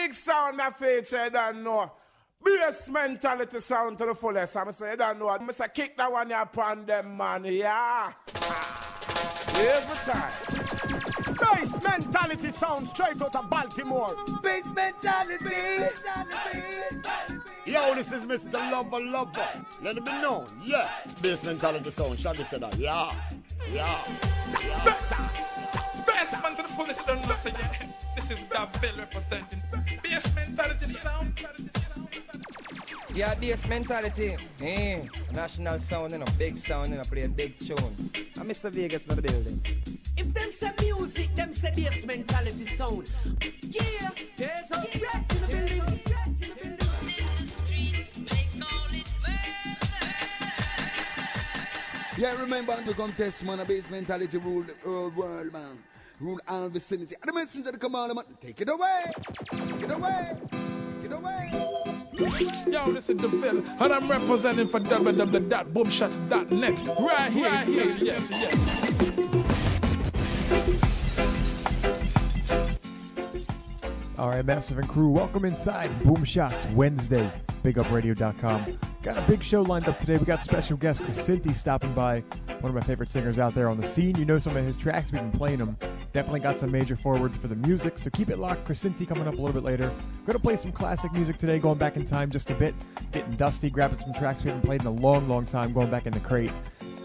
big sound my feature, you don't know. Bass mentality sound to the fullest. I'm saying, you don't know. I'm say, kick that one upon them, man. Yeah. Every time. Bass mentality sound straight out of Baltimore. Bass mentality. mentality. Yo, this is Mr. Lover Lover. Let it be known. Yeah. Bass mentality sound. Shaggy said that. Yeah. Yeah. That's better. That's best man to the fullest. You don't know. Say, yeah. This is Davil representing. Bass mentality sound. Yeah, bass mentality. Eh, national sound, you know, big sound, you know, play a big tune. I'm Mr. Vegas in the building. If them say music, them say bass mentality sound. Yeah, there's a threat to the building. Yeah, remember to come test man, a bass mentality rule the whole world, man. Rule all vicinity. And the messenger to come on, man. Take it away. Take it away. Take it away. Yo, this is the Phil, and I'm representing for www.boomshots.net. Right here, right yes, yes, yes, All right, Massive and crew, welcome inside Boom Shots Wednesday, BigUpRadio.com. Got a big show lined up today. We got special guest Chrisinti stopping by, one of my favorite singers out there on the scene. You know some of his tracks, we've been playing them. Definitely got some major forwards for the music, so keep it locked. Chrisinti coming up a little bit later. Going to play some classic music today, going back in time just a bit, getting dusty, grabbing some tracks we haven't played in a long, long time, going back in the crate.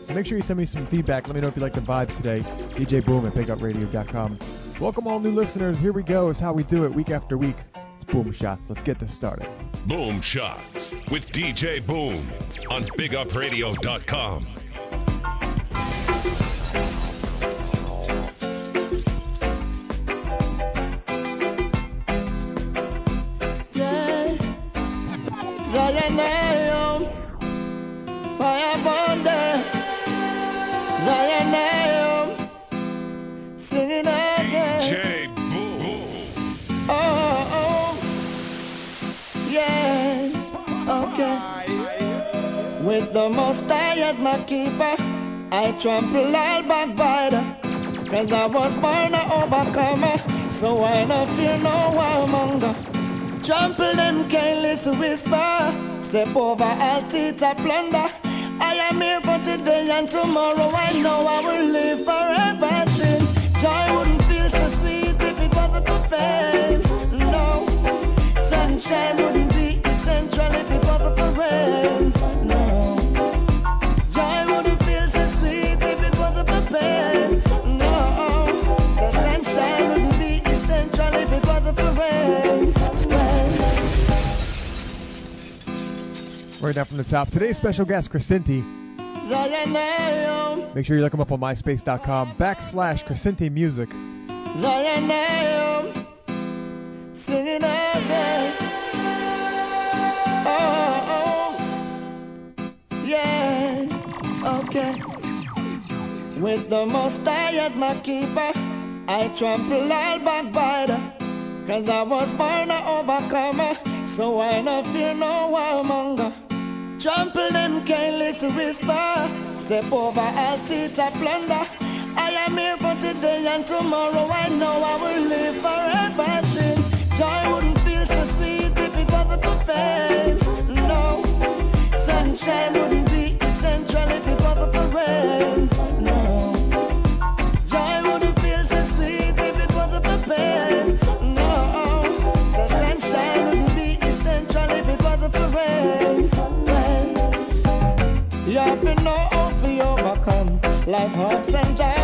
So make sure you send me some feedback. Let me know if you like the vibes today. DJ Boom at BigUpRadio.com. Welcome all new listeners. Here we go. Is how we do it week after week. It's Boom Shots. Let's get this started. Boom Shots with DJ Boom on BigUpRadio.com. Yeah. Okay. With the most high as my keeper, I trample all backbiter. Cause I was born a overcomer, so I no fear no warmonger. Trample them careless whisper, step over all teeth of plunder. I am here for today and tomorrow. I know I will live forever. Sin joy wouldn't feel so sweet if it wasn't for fame. No, sunshine wouldn't be essential if it wasn't for rain. No, joy wouldn't feel so sweet if it wasn't for pain. No, the sunshine wouldn't be essential if it wasn't for rain. Rain. Right now from the top. Today's special guest, Chrisinti. Make sure you look him up on MySpace.com backslash Chrisinti Music. Okay. With the most high as my keeper, I trample all backbiter. Cause I was born a overcomer, so I no fear no warmonger. Trample them careless whisper, step over all of plunder. I am here for today and tomorrow. I know I will live forever. Sin joy wouldn't feel so sweet if it wasn't for pain. No, sunshine wouldn't life ups and downs.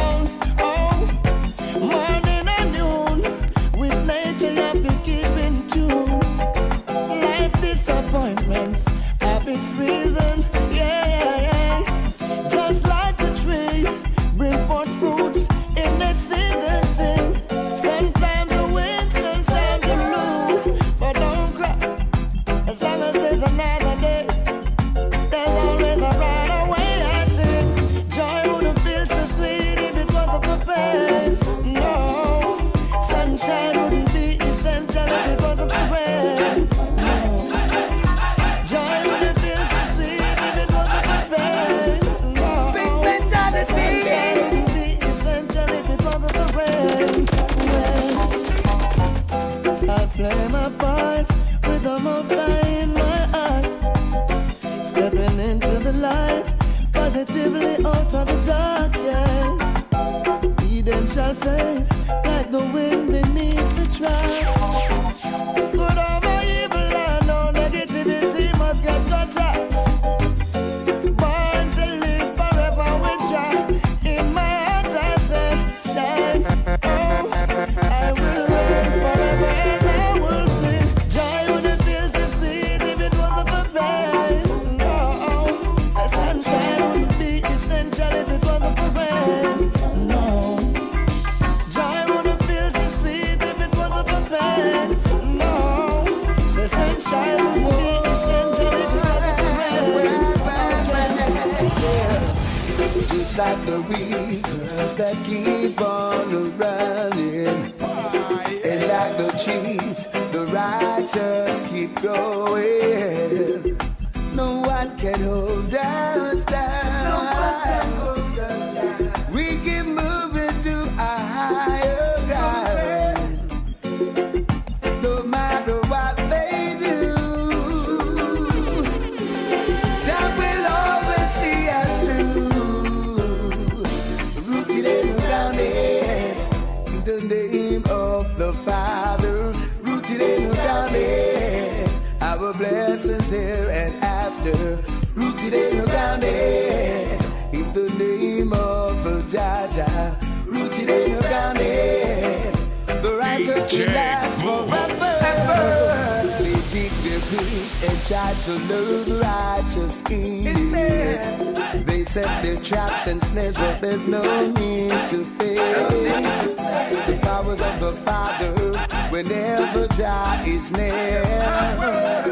Whenever Jah is near.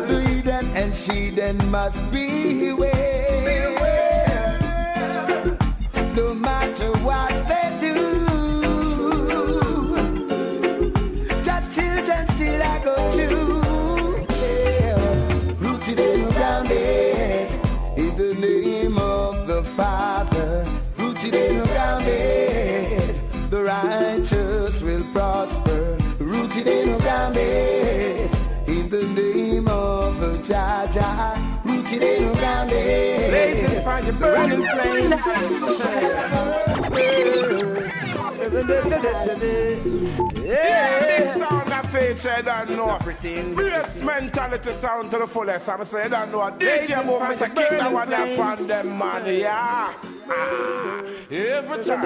Eden and she then must beware. No matter what they do. Jah children still I go to. Rooted and grounded in the name of the Father. Yeah, this sound you don't know. Bass mentality sound to the fullest. I'm saying, you don't know. DJ Boom, Mr. Kick that one up on them, man. Yeah. Ah, every time.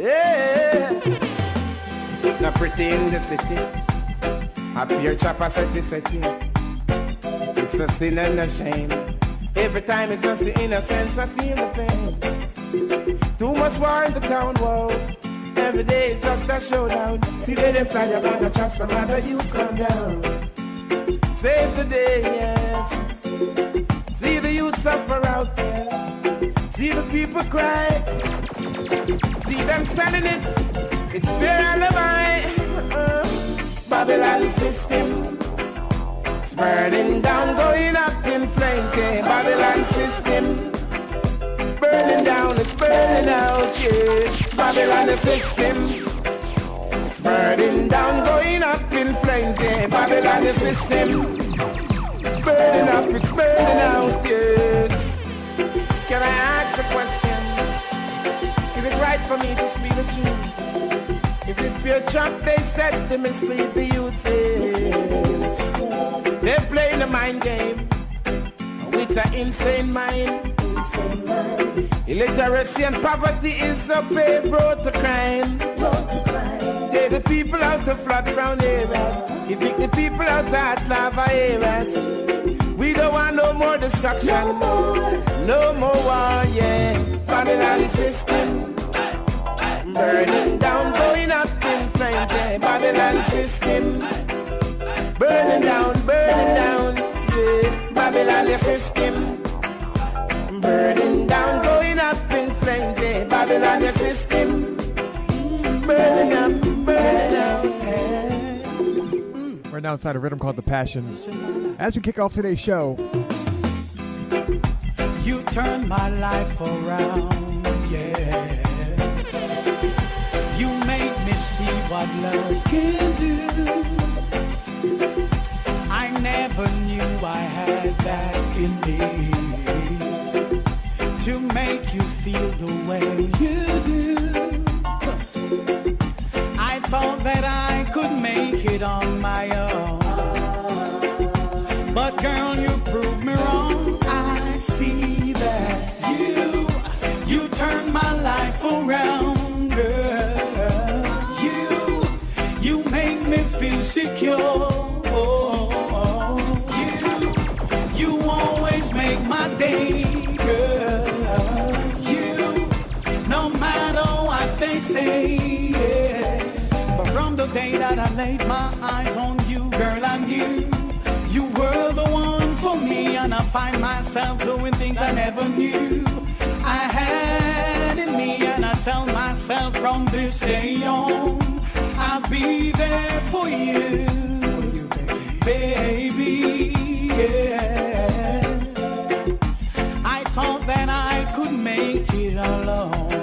Yeah. Pretty in the city. Your chopper the setting. It's a sin and a shame. Every time it's just the innocence I feel the pain. Too much war in the town, world. Every day it's just a showdown. See they them fly on the chop, some other youths come down. Save the day, yes. See the youth suffer out there. See the people cry. See them selling it. It's their alibi. Babylon system. Burning down, going up in flames. Yeah, Babylon system. Burning down, it's burning out. Yeah, Babylon system. It's burning down, going up in flames. Yeah, Babylon system. Burning up, it's burning out. Yes. Can I ask a question? Is it right for me to speak the truth? Is it pure trap they set to mislead the youth? They're playing a mind game with an insane mind. Illiteracy and poverty is a paved road to crime. Take the people out of flood brown areas. Evict the people out of hot lava areas. We don't want no more destruction. No more war, yeah. Babylon system. Burning down, going up in flames, yeah. Babylon system. Burning down, burning down, yeah. Babylon system. Burning down, going up in flames, yeah. Babylon system. Burning up, burning down, yeah. Right now inside a rhythm called The Passion. As we kick off today's show, You turn my life around, yeah. What love can do. I never knew I had that in me to make you feel the way you do. I thought that I could make it on my own. But girl, you make me feel secure. You, you always make my day, girl. You, no matter what they say, yeah. But from the day that I laid my eyes on you, girl, I knew you were the one for me, and I find myself doing things I never knew I had in me, and I tell myself from this day on, be there for you, baby. Yeah. I thought that I could make it alone.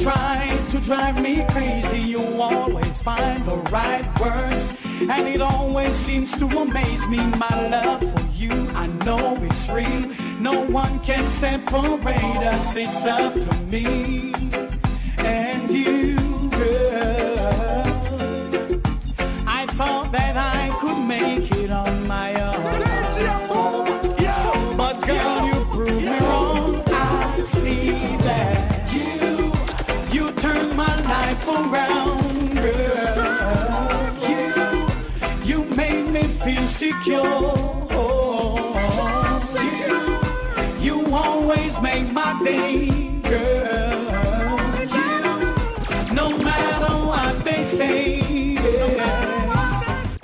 Who try to drive me crazy. You always find the right words, and it always seems to amaze me. My love for you, I know it's real. No one can separate us. It's up to me secure. You, you always make my day, girl. You, no matter what they say. yes.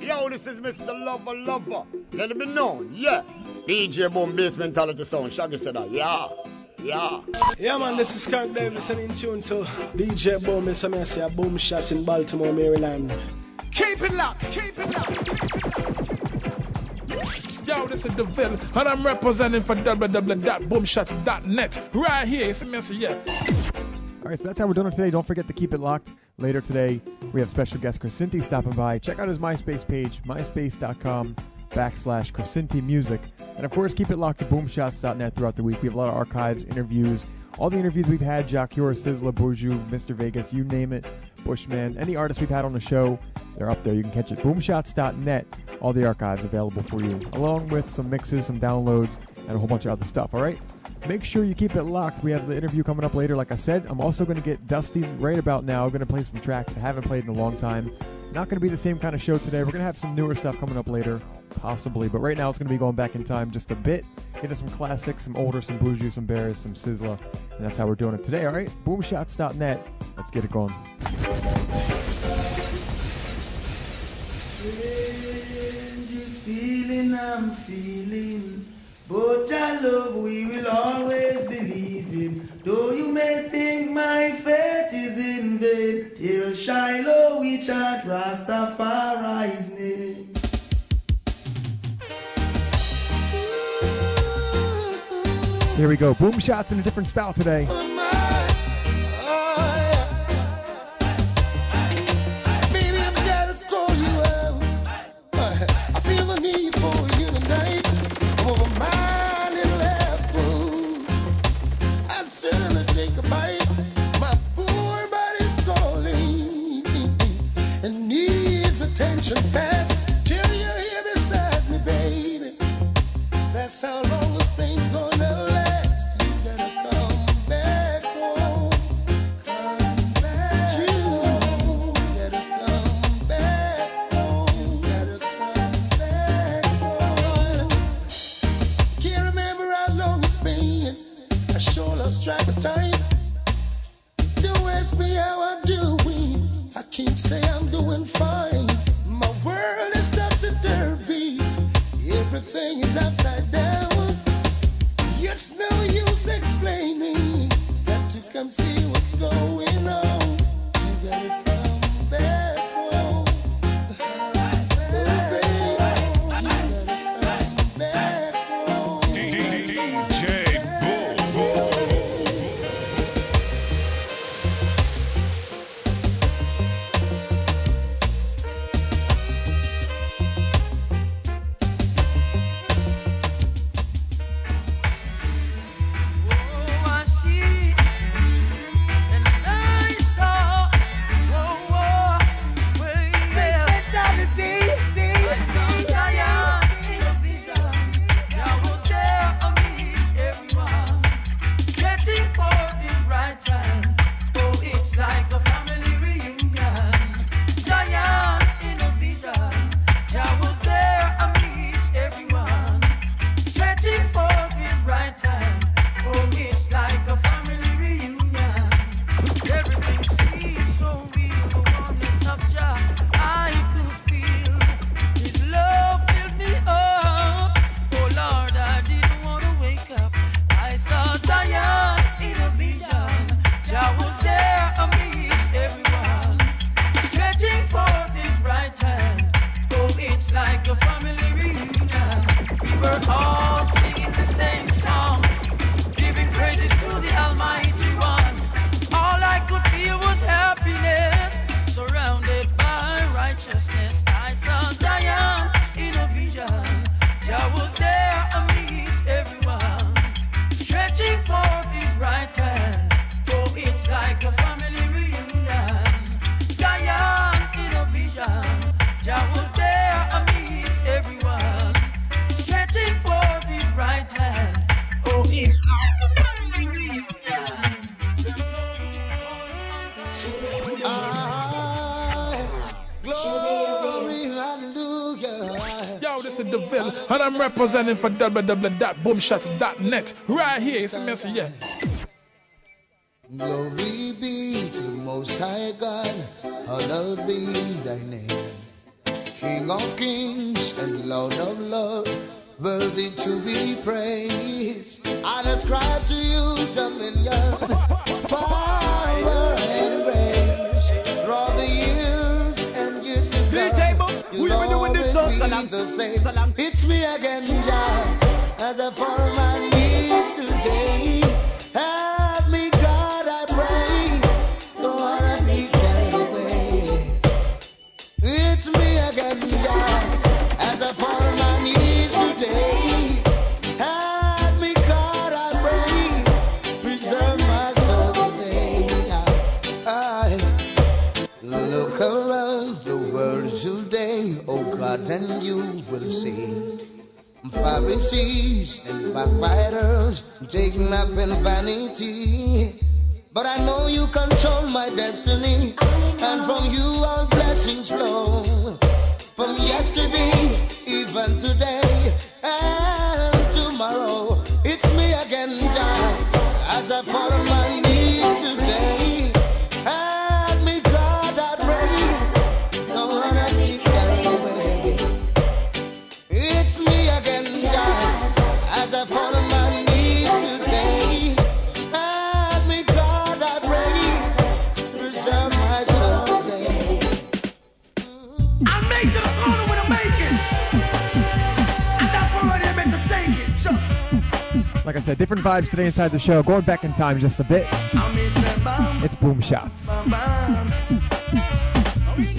Yo, this is Mr. Lover Lover. Let it be known, yeah. DJ Boom Bass Mentality Sound. Shaggy said that, yeah. Yeah. Yeah, man, this is Kirk Davidson in tune to DJ Boom and some I say a boom shot in Baltimore, Maryland. Keep it locked, keep it locked. Yo, this is DeVille, and I'm representing for www.boomshots.net. Right here, it's a mess, yeah. All right, so that's how we're doing it today. Don't forget to keep it locked. Later today, we have special guest Chrisinti stopping by. Check out his MySpace page, myspace.com backslash Chrisinti Music. And of course, keep it locked to boomshots.net throughout the week. We have a lot of archives, interviews, all the interviews we've had, Jah Cure, Sizzla, Buju, Mr. Vegas, you name it, Bushman, any artist we've had on the show, they're up there. You can catch it. Boomshots.net, all the archives available for you, along with some mixes, some downloads, and a whole bunch of other stuff, all right? Make sure you keep it locked. We have the interview coming up later, like I said. I'm also going to get Dusty right about now. I'm going to play some tracks I haven't played in a long time. Not going to be the same kind of show today. We're going to have some newer stuff coming up later, possibly. But right now, it's going to be going back in time just a bit. Get into some classics, some older, some Buju, some Beres, some Sizzla. And that's how we're doing it today, all right? Boomshots.net. Let's get it going. Feeling I'm feeling. But your love we will always believe in. Though you may think my faith is in vain, till Shiloh we chant Rastafari's name. Here we go. Boom shots in a different style today. Representing for www.boomshots.net. Right here, it's a message, yeah. Glory be to the Most High God, hallowed be thy name. King of kings and Lord of lords, worthy to be praised. I ascribe to you dominion. breathe the same. It's me again, Jah, as I fall on my knees today. and you will see Pharisees and backbiters taken up in vanity. But I know you control my destiny, and from you all blessings flow. From yesterday, even today, and tomorrow, it's me again, Jah, as I follow my Like I said, different vibes today inside the show. Going back in time just a bit. It's boom shots. It's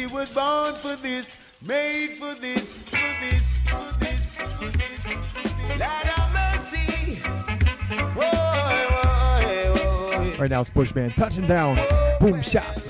mentality was born for this, made for this, for this, for this, for this. Lord have mercy. Whoa, whoa, whoa. Right now it's Bushman touching down. Boom shots.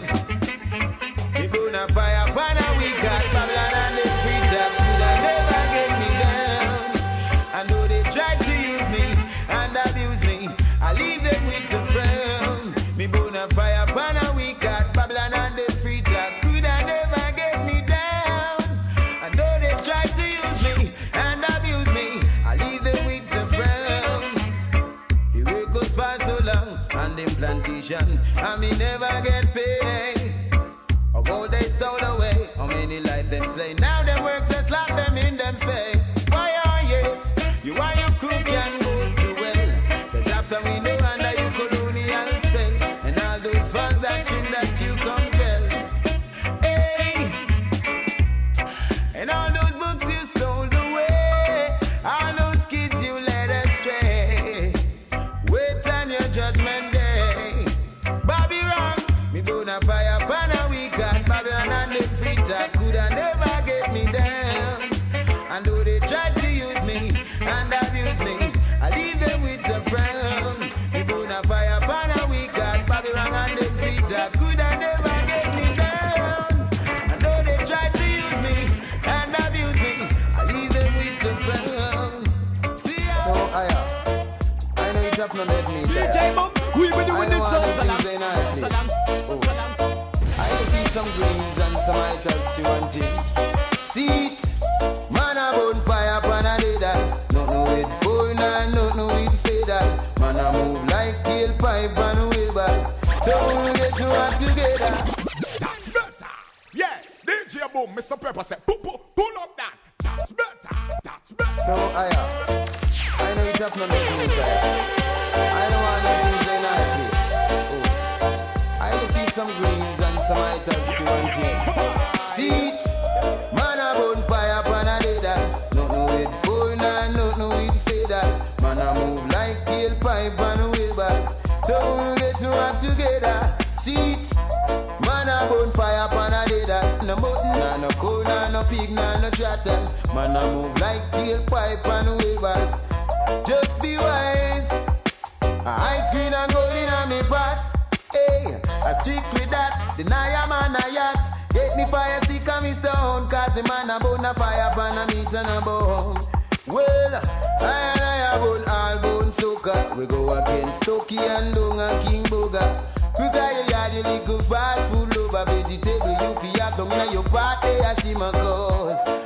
And though they tried to use me and abuse me, I leave them with a frown. Me gonna fire upon a weak heart. Babylon and the preacher coulda never get me down. And though they tried to use me and abuse me, I leave them with a frown. See how? No, I uh, I know it's up no let me Bump, we will do it so I see some greens and some itas to thing. Boom, Mr. Pepper said, pull, pull, pull up that. That's better. That's better. No, I am. I know it's up no let me I don't want nothing to night Oh, I see some greens and some items to one thing. Man a move like tailpipe and wavers. Just be wise. Ice green and gold in me pot. Hey, I strictly that. Deny a man a yacht. Get me fire stick and me stone. Cause the man a bone a fire pan a meat and a bone. Well, I and I a bone all bone sugar. We go against Toki and Donga King Boga. Prepare your yard, you little fast food lover, vegetable you fi have down in your party, eh, I see my cause.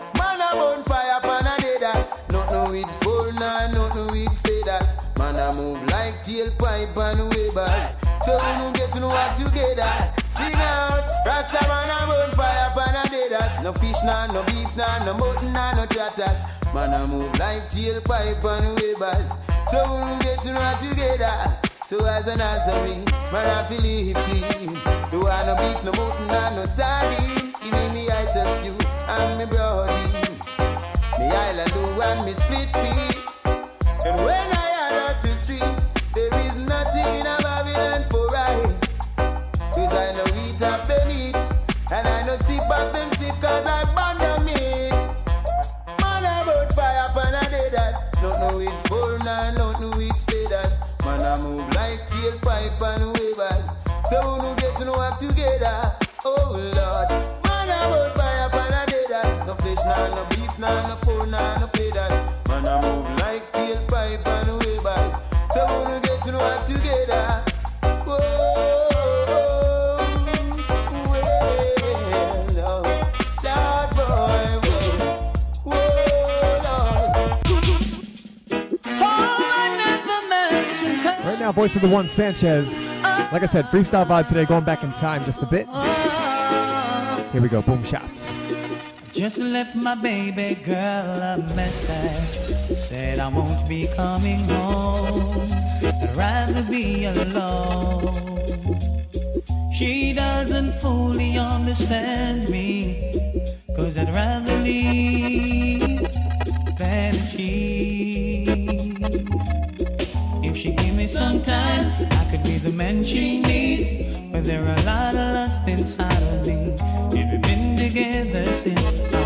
Webers. So we no get to know what together. Sing out, Rasta man a burn fire pan a deaders. No fish nah, no beef nah, no mutton nah, no tatters. Man a move like tailpipe and webers. So we no get to know together. So as an Nazarene, man I feel clean. Do I no beef, no mutton, and no sardine. Give me I test you and me brody. Me island do and me split piece. And when full, nah, nothing with feathers. Man I move like tailpipe and wavers. So we get to know work together. Oh Lord. Man I fire pan a deaders. No fish, nah, no beef, nah, no fowl, now, voice of the one, Sanchez. Like I said, freestyle vibe today, going back in time just a bit. Here we go, boom shots. Just left my baby girl a message. Said I won't be coming home. I'd rather be alone. She doesn't fully understand me. Cause I'd rather leave me some time, I could be the man she needs. But there are a lot of lust inside of me. We've been together since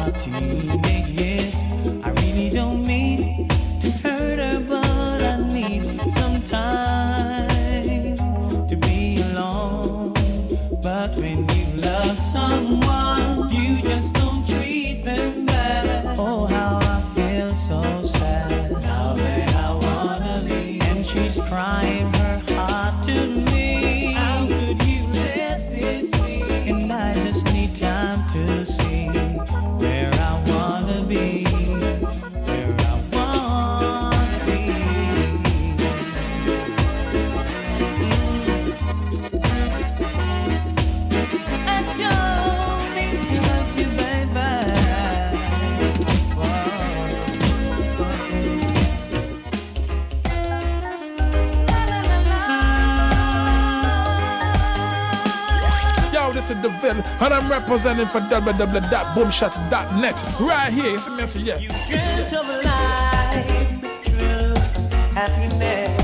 the and I'm representing for www.boomshots.net. Right here, it's a message, yeah. Dreamt of life, true happiness,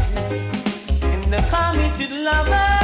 and a committed lover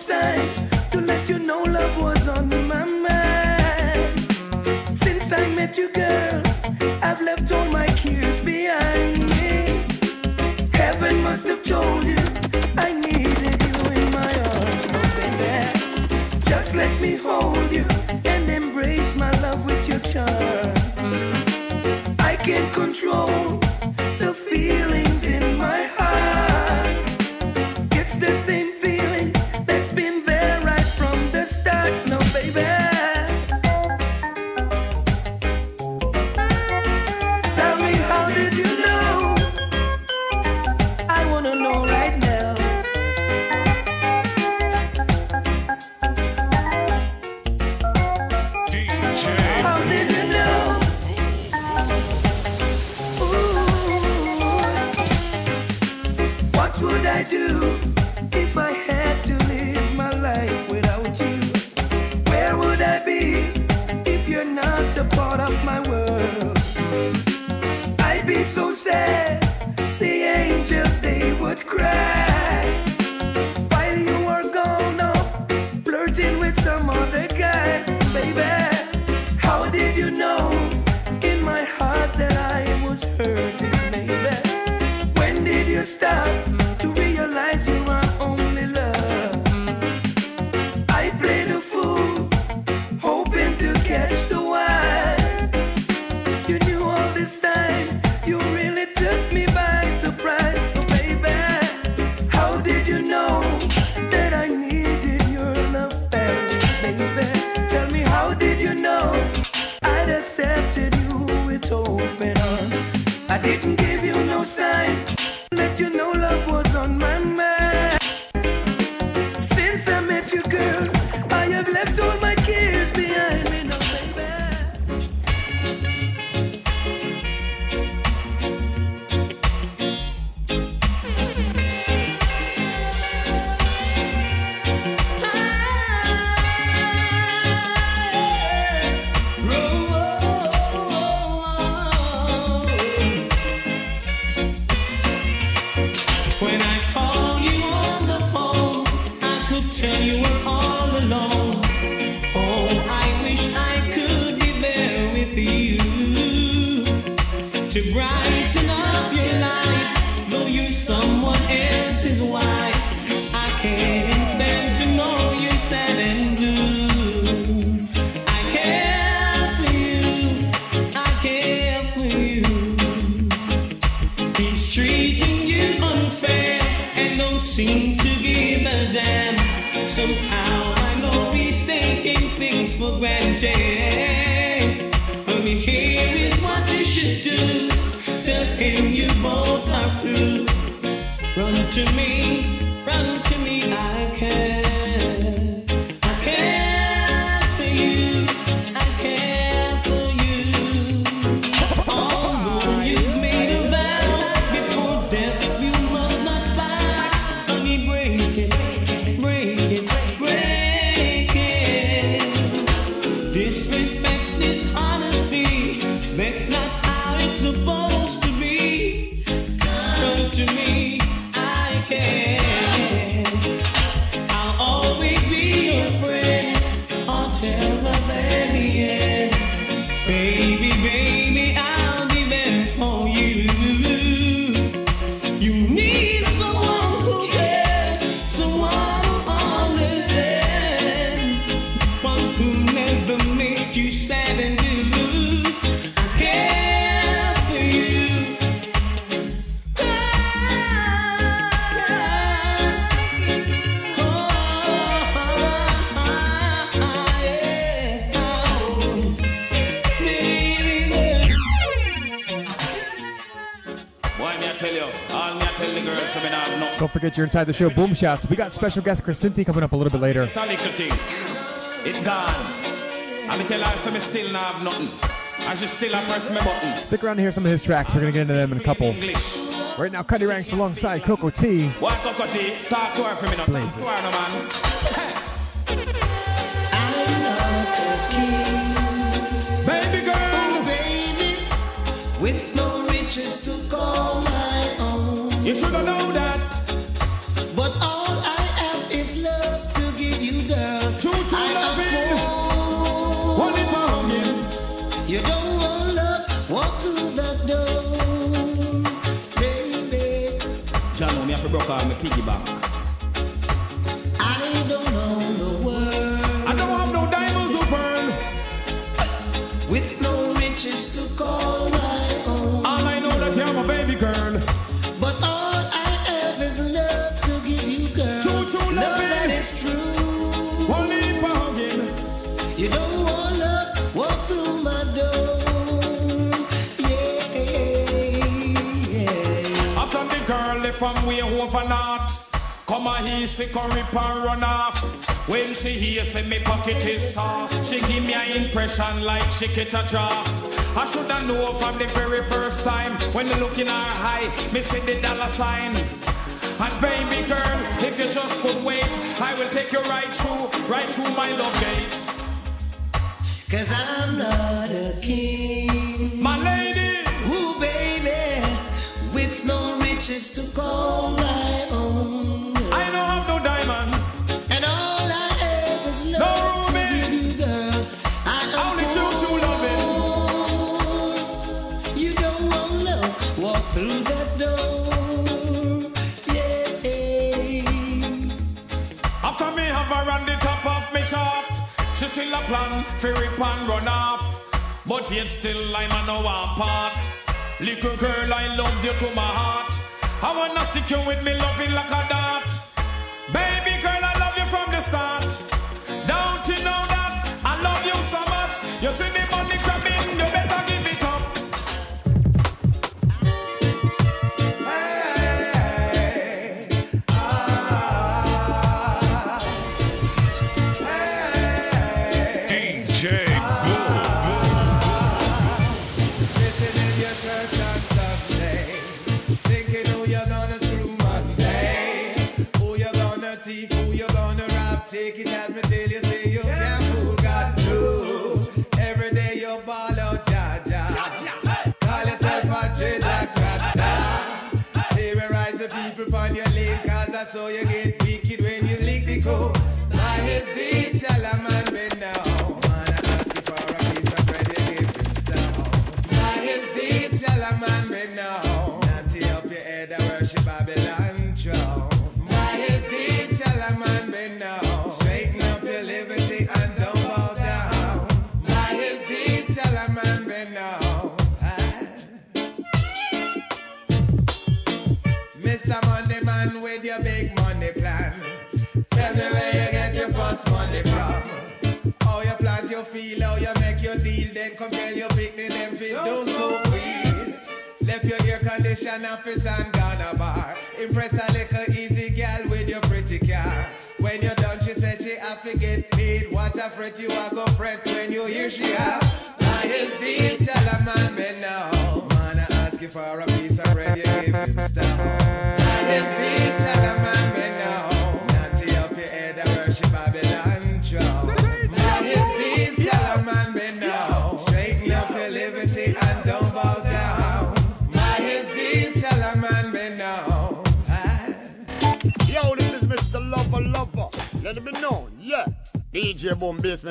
outside to let you know love was on my mind. Since I met you, girl, I've left all my cares behind me. Heaven must have told you I needed you in my arms. Just let me hold you and embrace my love with your charm. I can't control inside the show, Boom Shots. We got special guest Chrisinti coming up a little bit later. Stick around to hear some of his tracks. We're gonna get into them in a couple. Right now, Cutty Ranks alongside Cocoa Tea. Why Cocoa Tea? Talk to her for a minute. Talk to her, no man. Hey. Baby girl, oh, baby, with no riches to call my own. You should have known that. broke a my piggyback. from way over not. Come a he sick or rip and run off. When she hears say me pocket is soft, she give me an impression like she get a draft. I shoulda know from the very first time when me look in her eye, me see the dollar sign. And baby girl, if you just could wait, I will take you right through, right through my love gate. Cause I'm not a king. My riches to call my own. I know I've no diamond. And all I have is love. No ruby. You, girl. I Only true, true loving. You don't want love. Walk through that door. Yeah. After me have her on the top of me chart. She still a plan. Fairy rip and run off. But yet still I'm a no one part. Little girl, I love you to my heart. I wanna stick you with me, loving like a dart. Baby girl, I love you from the start. Don't you know that I love you so much? You see me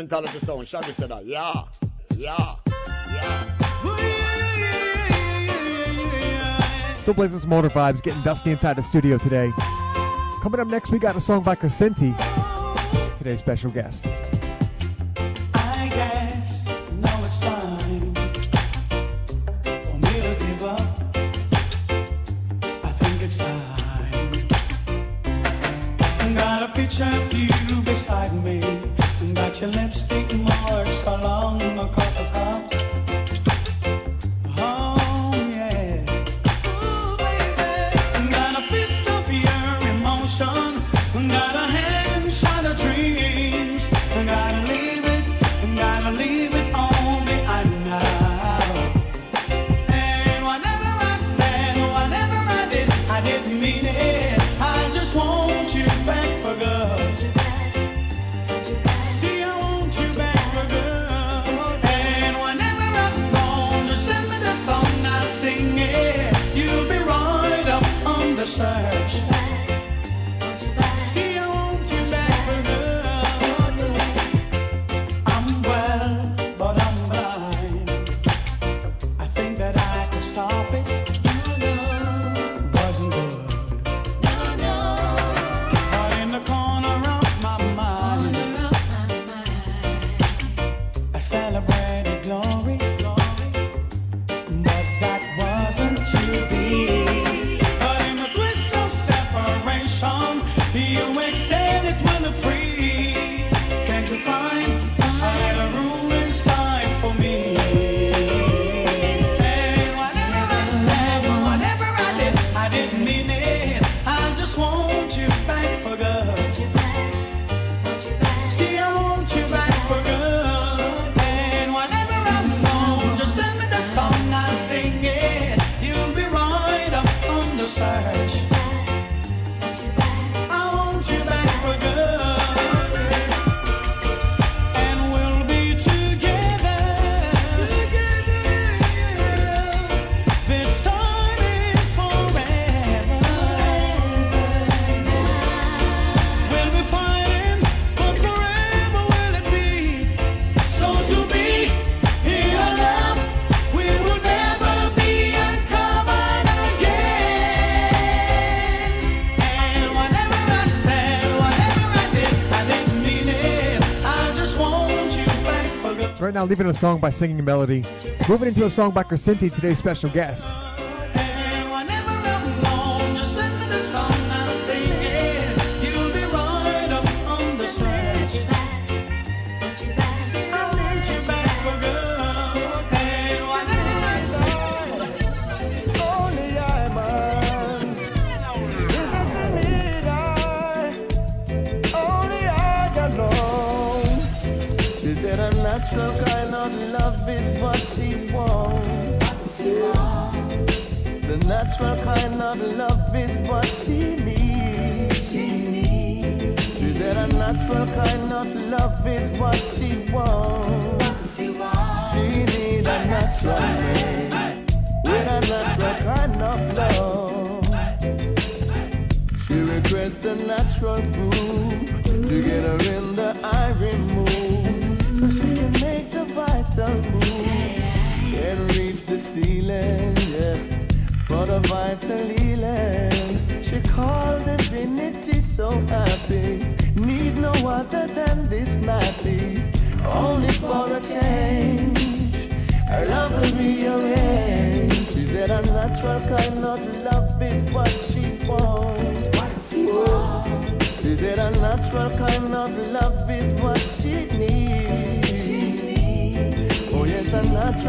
Sound. Shaggy said that. Yeah. Yeah. Yeah. Still blazing some older vibes, getting dusty inside the studio today. Coming up next, we got a song by Chrisinti, today's special guest. leaving a song by Singing Melody. Moving into a song by Chrisinti, today's special guest.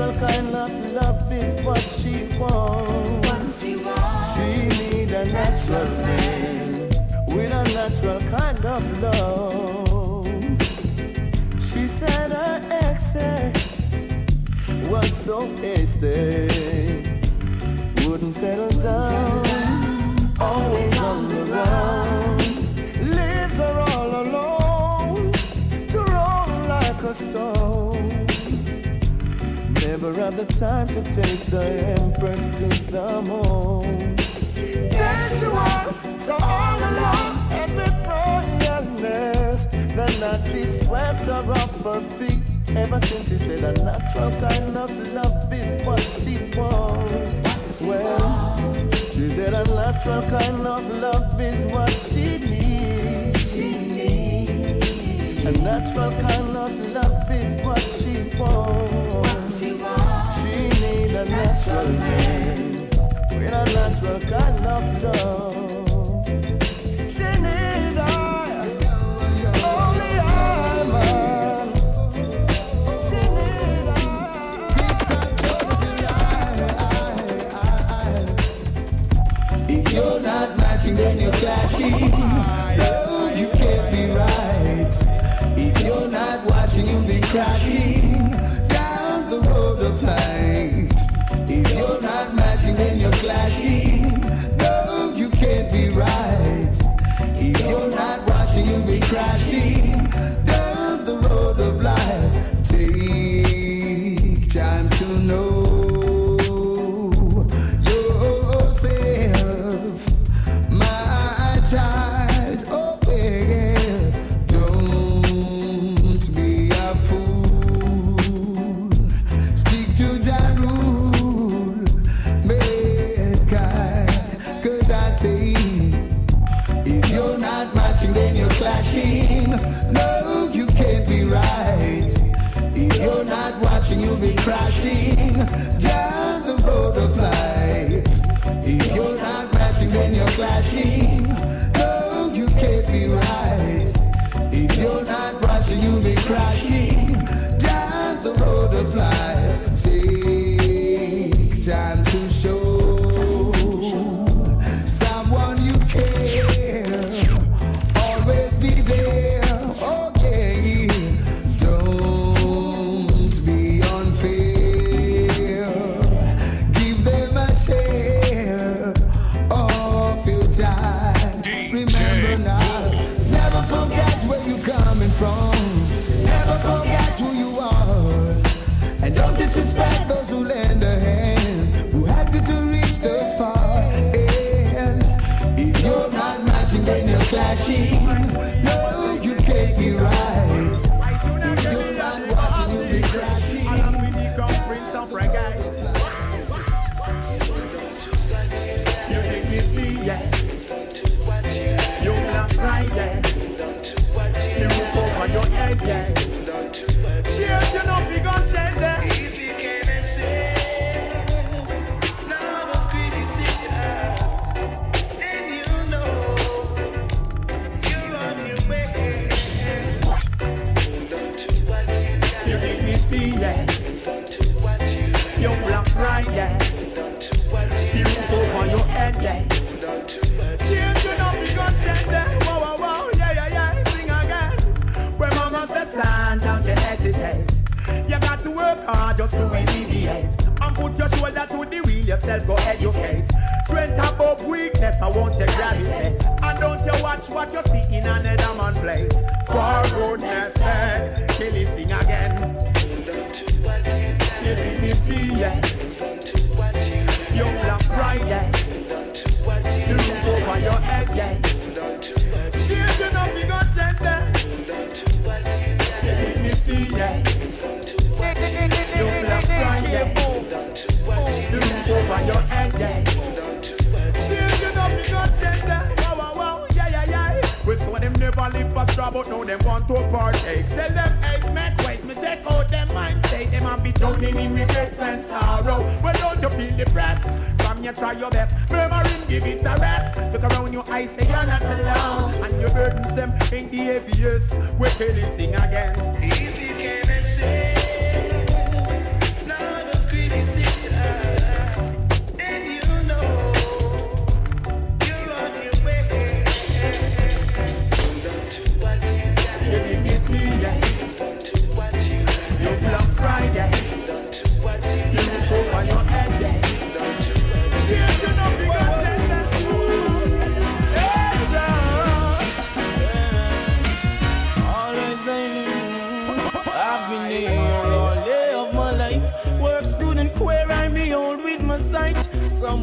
central natural kind of love is what she needs. She needs. A natural kind of love is what she wants. What she, wants. she needs a natural man with a natural kind of love. then you're flashy. No, you can't be right. If you're not watching, you'll be crashing down the road of life. If you're not matching, then you're clashing. No, you can't be right. If you're not watching, you'll be crashing. see. Now them want to partake. Tell them, hey, make ways, me check out them mind state. Them have be drowning in regrets and sorrow. Well, don't you feel depressed? Come here, try your best. Murmuring, give it a rest. Look around your eyes, say you're not alone. And your burdens them ain't the heaviest. Till you sing again.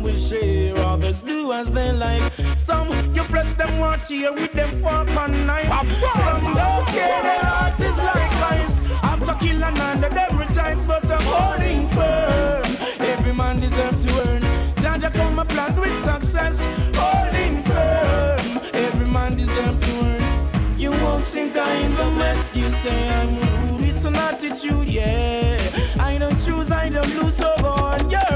Will share, others do as they like. Some you flesh them want here with them fork and night. Some don't care, their heart is like ice. After killing under every time, but I'm holding firm. Every man deserves to earn. Jah Jah come a plant with success, holding firm. Every man deserves to earn. You won't think I in the mess. You say I'm rude. It's an attitude, yeah. I don't choose, I don't lose, so on your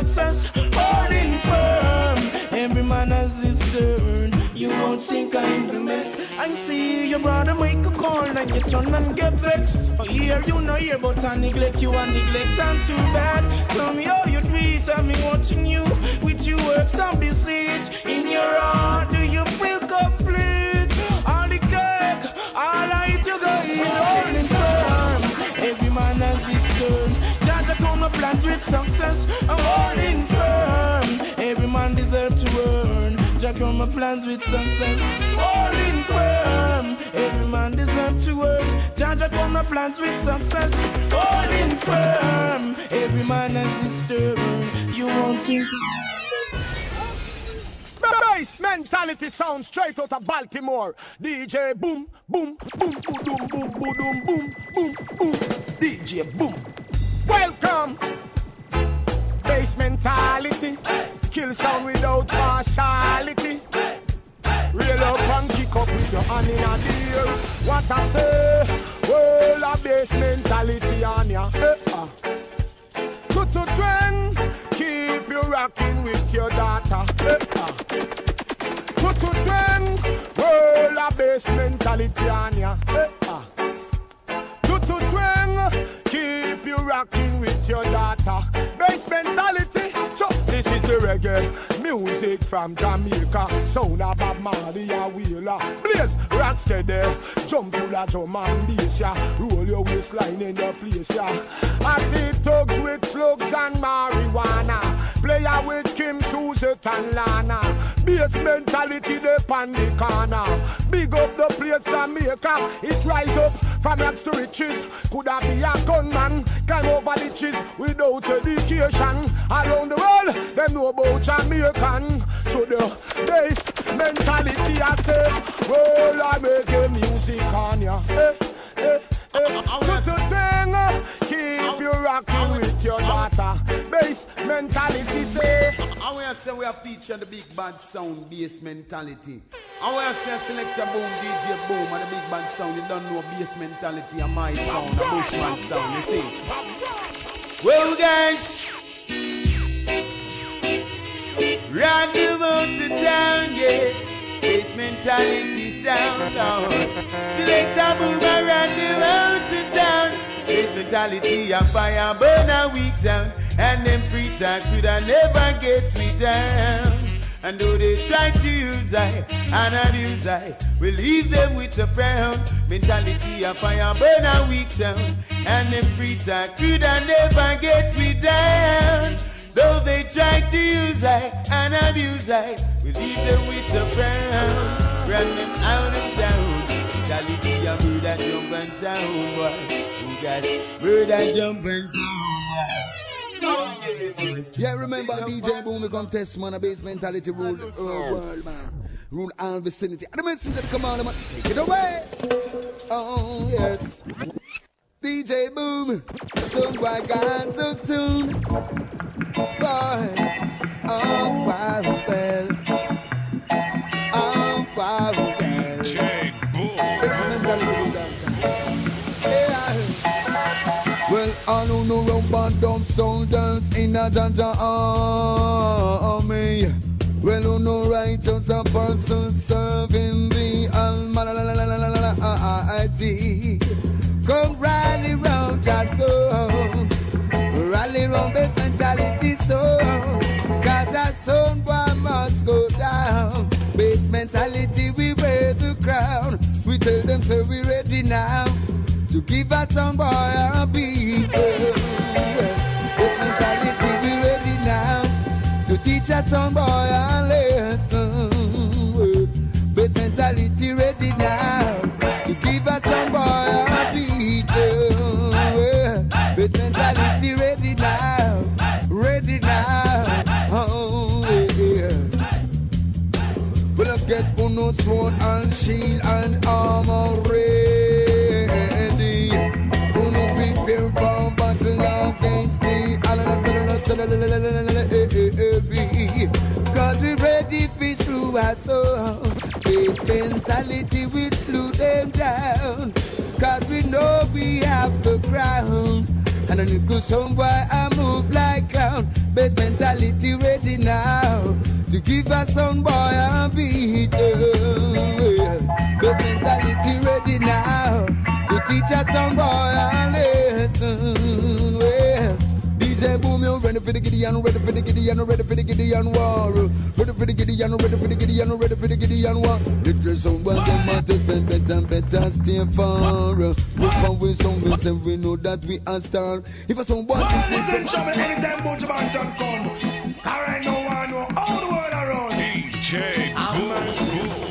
success. Holding firm. Every man has his turn. You won't sink I'm the mess. I see your brother make a call and you turn and get vexed. Oh, here you know here, but I neglect you and neglect and too bad. Tell me how you do it, I've watching you with your works and deceit. In your heart, do you feel complete? All the cake, all I eat you go in Come no plans with success. I'm holding firm. Every man deserves to earn. Jack on my plans with success. Holding firm. Every man deserves to earn. Jah Jah on my plans with success. Holding firm. Every man has his turn. You won't think. Bassmentality sound straight out of Baltimore. DJ boom, boom, boom, boom, boom, boom, boom, boom, boom, boom. DJ boom. Welcome. Bassmentality. Kill sound without partiality. Real up and kick up with your hand in a deal. What I say? Well, a Bassmentality on ya. Eh, ah. To twang. Keep you rocking with your daughter. Eh, ah. To twang. Well, a Bassmentality on ya. Eh, ah. With your daughter. Bassmentality. Chop, this is the reggae music from Jamaica. Sound of Bob Marley and Wheeler. Blaze, rock steady. Jump to the drum and bass, yeah. Roll your waistline in the place, yeah. I see thugs with slugs and marijuana. Player with Kim, Suzette and Lana. Bassmentality, they the corner. Big up the place, Jamaica. It rise up from rags to riches. Could have be a gunman. Climb over litches without education. Around the world, them know about Jamaican. So the bass mentality, I say, well, I make the music on ya. Eh, eh, a keep you rocking with your daughter. Bass mentality, say. I want to say we are featuring the big bad sound Bassmentality. I want to say selector boom, DJ boom, and the big bad sound. You don't know Bassmentality and my sound, a bushman sound. You see? Well, guys. Round the mountain down, yes. Bassmentality sound, Lord. Selector boomer run the road to town. Bassmentality a fire burn a weak sound, and them free talk could I never get me down. And though they try to use I and abuse I, we leave them with a frown. Mentality a fire burn a weak down, and them free talk could I never get me down. Though they try to use I and abuse I, we leave them with a frown. Run them out of town. Mentality a murder, jump and sound, boy. Who got murder, jump and sound, boy. Oh, yes, yes. Yeah, remember DJ Boom, we come test man, a Bassmentality rule the whole world, man. Rule all vicinity. And the messenger come on, man. Take it away. Oh, yes. DJ Boom, so why gone so soon? Soldiers in a Jah Jah army. Well, who know righteous apostles serving the Almighty. Come rally round your soul. Rally Bassmentality son boy must go down. Bassmentality, we wear the crown. We tell them, say we ready now to give a some boy a beat. This mentality we ready now to teach a some boy a lesson. Get sword and shield and armor ready. Gonna prepare for battle against the. Cause we ready to slew our soul. This mentality will slew them down. Cause we know we have the ground. And a nickel somewhere I move like clown. Bassmentality ready now to give us some boy a beat. Base mentality ready now to teach us some boy a lesson. Well, DJ Boom, you ready for the Gideon, ready for the Gideon, ready for the Gideon war. Ready for the Gideon, ready for the Gideon, ready for the Gideon war. Little someone them want to spend better, better stay far. Look for we some we say we know that we are star. If a someone Ladies and gentlemen, anytime Buju Banton come, alright, no one know all the world around. DJ Have mercy.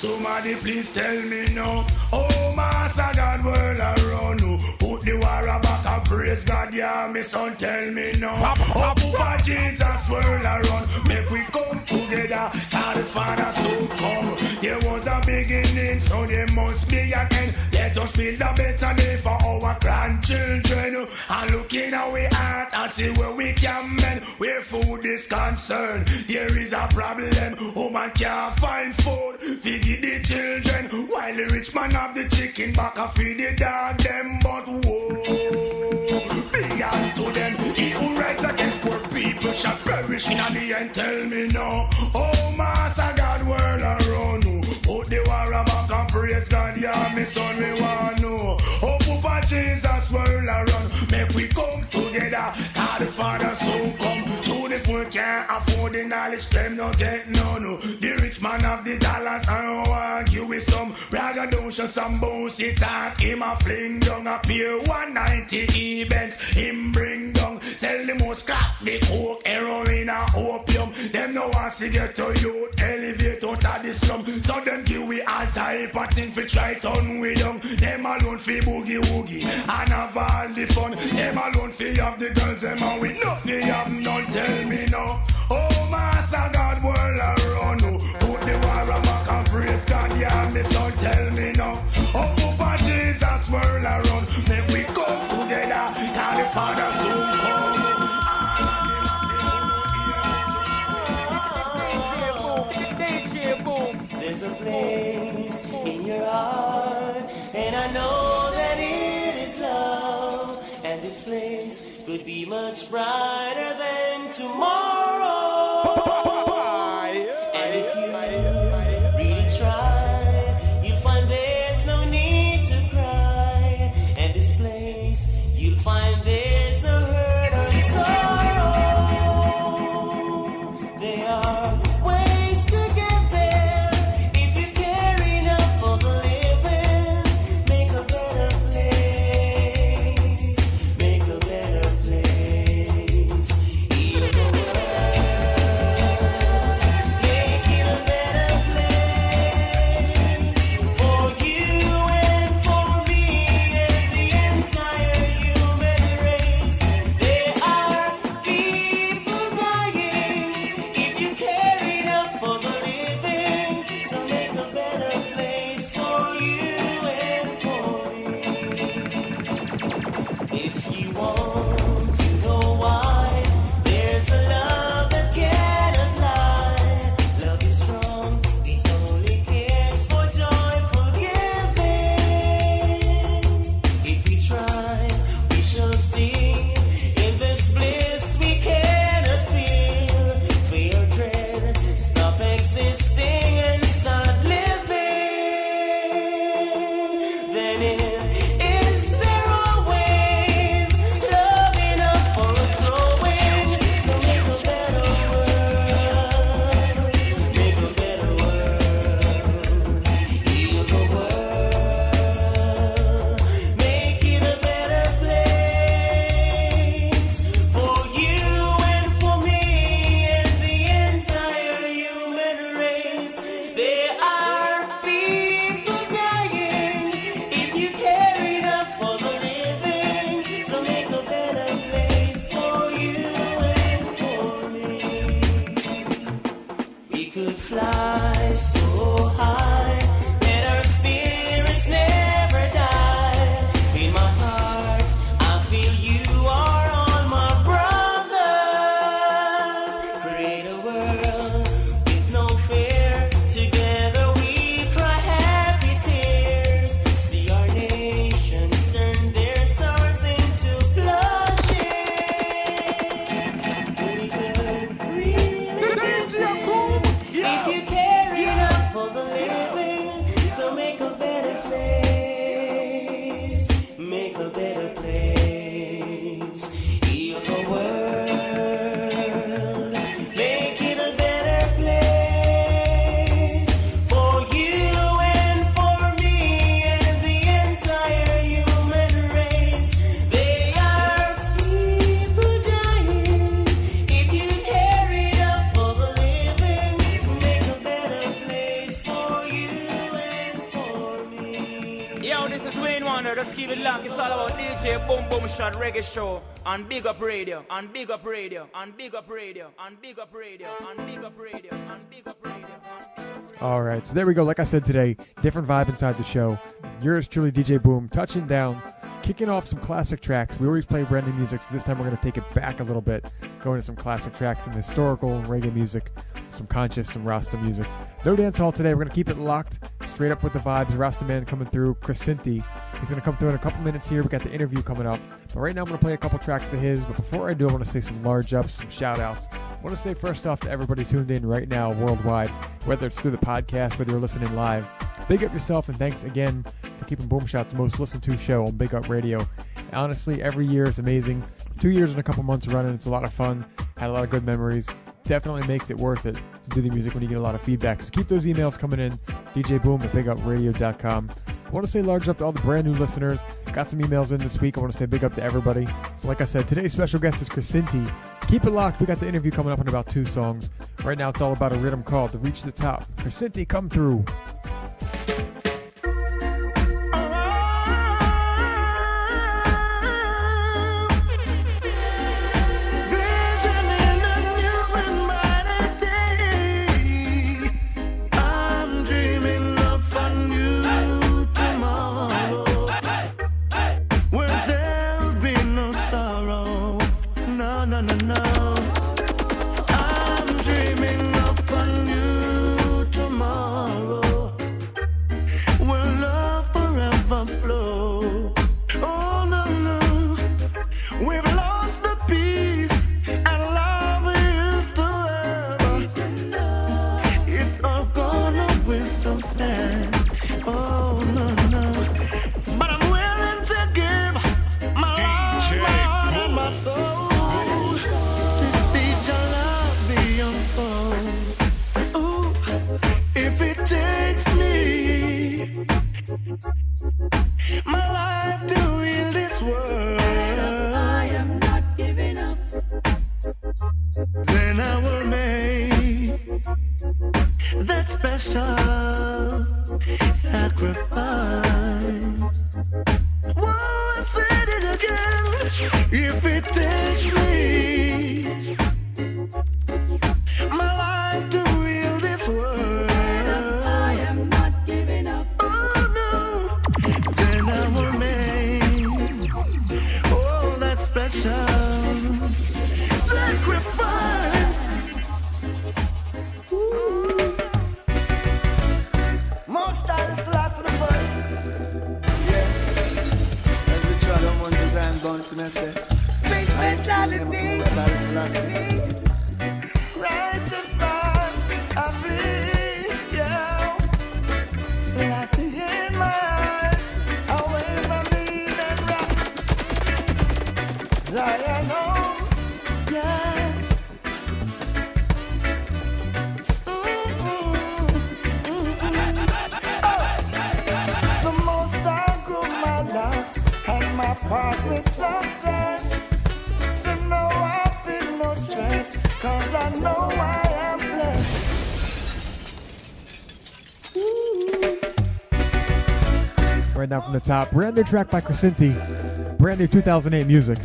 Somebody please tell me now. Oh, Master God, world around you. Put the war and praise God, yeah, me son, tell me now. Oh, Papa Jesus, world around. Make we come together. God the Father so come. There was a beginning, so there must be an end. Let us build a better day for our grandchildren. And look in our heart and see where we can mend. Where food is concerned, there is a problem. Woman can't find food. Feed the children. While the rich man have the chicken back, I feed the dog them. But whoa, be unto them. He who writes against poor people shall perish in the end. Tell me now. Oh, Master God, world around you. Put the war back and praise God. Yeah, me son, we want know. Oh, Papa Jesus, world around. Make we come together. God the Father soon come. Can't afford the knowledge. Them no get no no. The rich man have the dollars and argue with some braggadocio, some bullshit talk. Him a fling down a peer 190 events. Him bring down. Sell the most crack, the coke, heroin and opium. Them no want to get to youth. Elevate out of the slum. So them give we all type of thing for try turn with them. Them alone fi boogie woogie. And have all the fun. Them alone fi have the girls. Them and we no fi have none. Tell me now. Oh, Master God, world around you. Put the war back and praise God. Yeah, me son, tell me now. Oh, Papa Jesus, world around. Make we come together. God the Father place could be much brighter than tomorrow. Big Up Radio, on Big Up Radio, on Big Up Radio, on Big Up Radio, on Big Up Radio, on Big Up Radio. All right, so there we go. Like I said today, different vibe inside the show. Yours truly, DJ Boom, touching down, kicking off some classic tracks. We always play brand new music, so this time we're going to take it back a little bit, going to some classic tracks, some historical reggae music, some conscious, some Rasta music. No dance hall today. We're going to keep it locked, straight up with the vibes. Rasta Man coming through, Chrisinti. He's going to come through in a couple minutes here. We got the interview coming up. But right now I'm going to play a couple tracks of his. But before I do, I want to say some large ups, some shout outs. I want to say first off to everybody tuned in right now worldwide, whether it's through the podcast, whether you're listening live. Big up yourself and thanks again keeping Boom Shots most listened to show on Big Up Radio. Honestly, every year is amazing. Two years and a couple months running, it's a lot of fun. Had a lot of good memories. Definitely makes it worth it to do the music when you get a lot of feedback. So keep those emails coming in. DJ Boom at BigUpRadio.com. I want to say large up to all the brand new listeners. Got some emails in this week. I want to say big up to everybody. So, like I said, today's special guest is Chrisinti. Keep it locked. We got the interview coming up in about two songs. Right now, it's all about a rhythm called "The Reach the Top." Chrisinti, come through. From the top, brand new track by Chrisinti. Brand new 2008 music.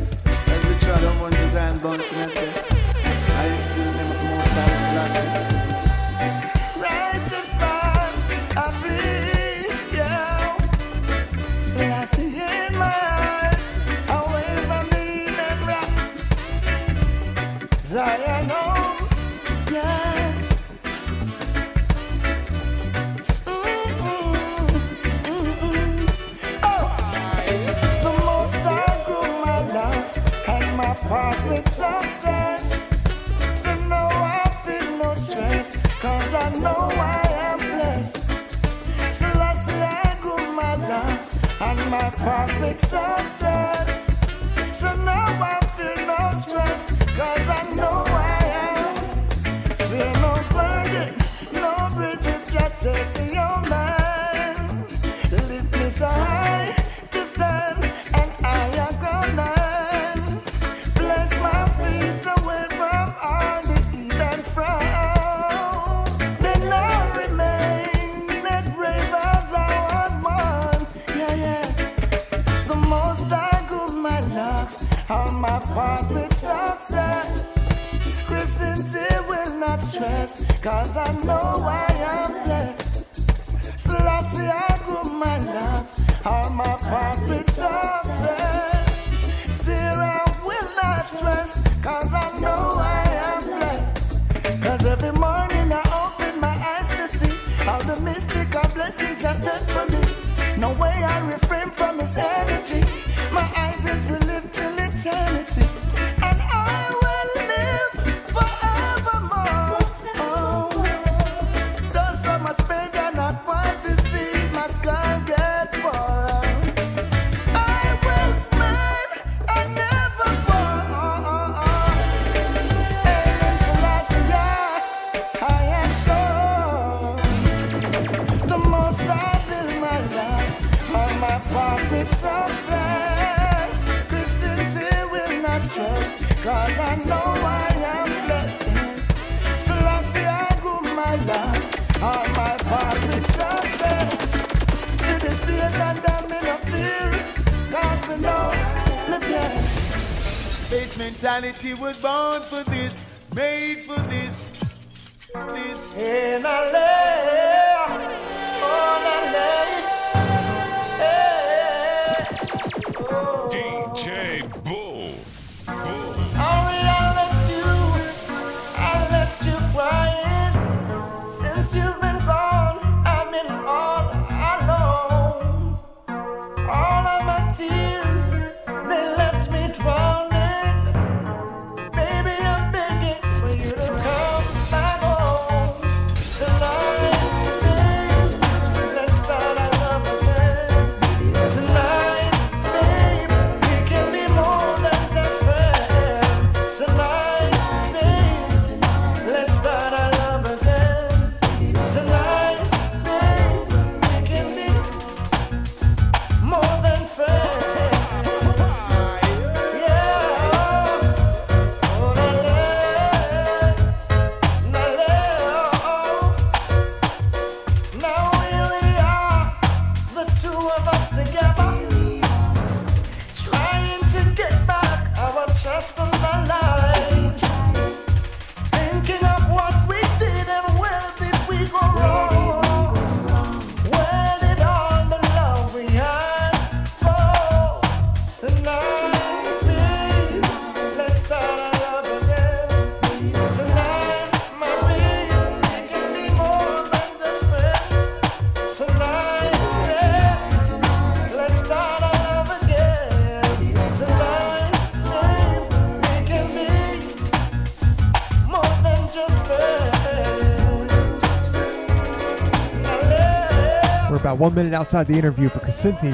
About one minute outside the interview for Chrisinti.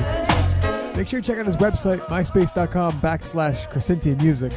Make sure you check out his website, myspace.com backslash Chrisinti Music.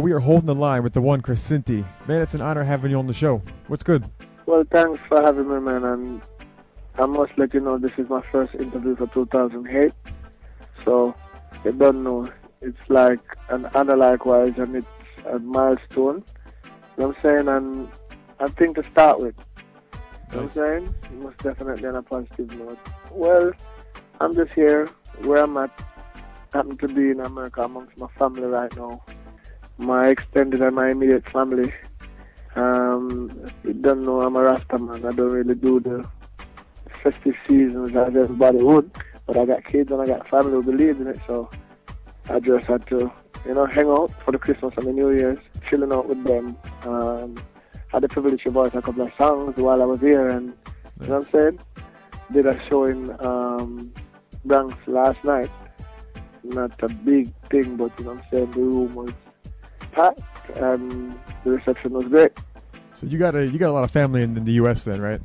We are holding the line with the one Chrisinti. Man, it's an honor having you on the show. What's good? Well, thanks for having me, man. And I must let you know this is my first interview for 2008. So, you don't know. It's like an honor likewise, and it's a milestone. You know what I'm saying? And I think to start with. You know what I'm saying? Most definitely on a positive note. Well, I'm just here where I'm at. Happen to be in America amongst my family right now. My extended and my immediate family. Um, you don't know I'm a Rasta man. I don't really do the festive seasons as everybody would. But I got kids and I got family who believe in it, so I just had to, you know, hang out for the Christmas and the New Year's. chilling out with them. Um, had the privilege to voice a couple of songs while I was here, and you know what I'm saying. Did a show in um, Bronx last night. Not a big thing, but you know what I'm saying. The room was packed, and the reception was great. So you got a you got a lot of family in, in the U.S. then, right?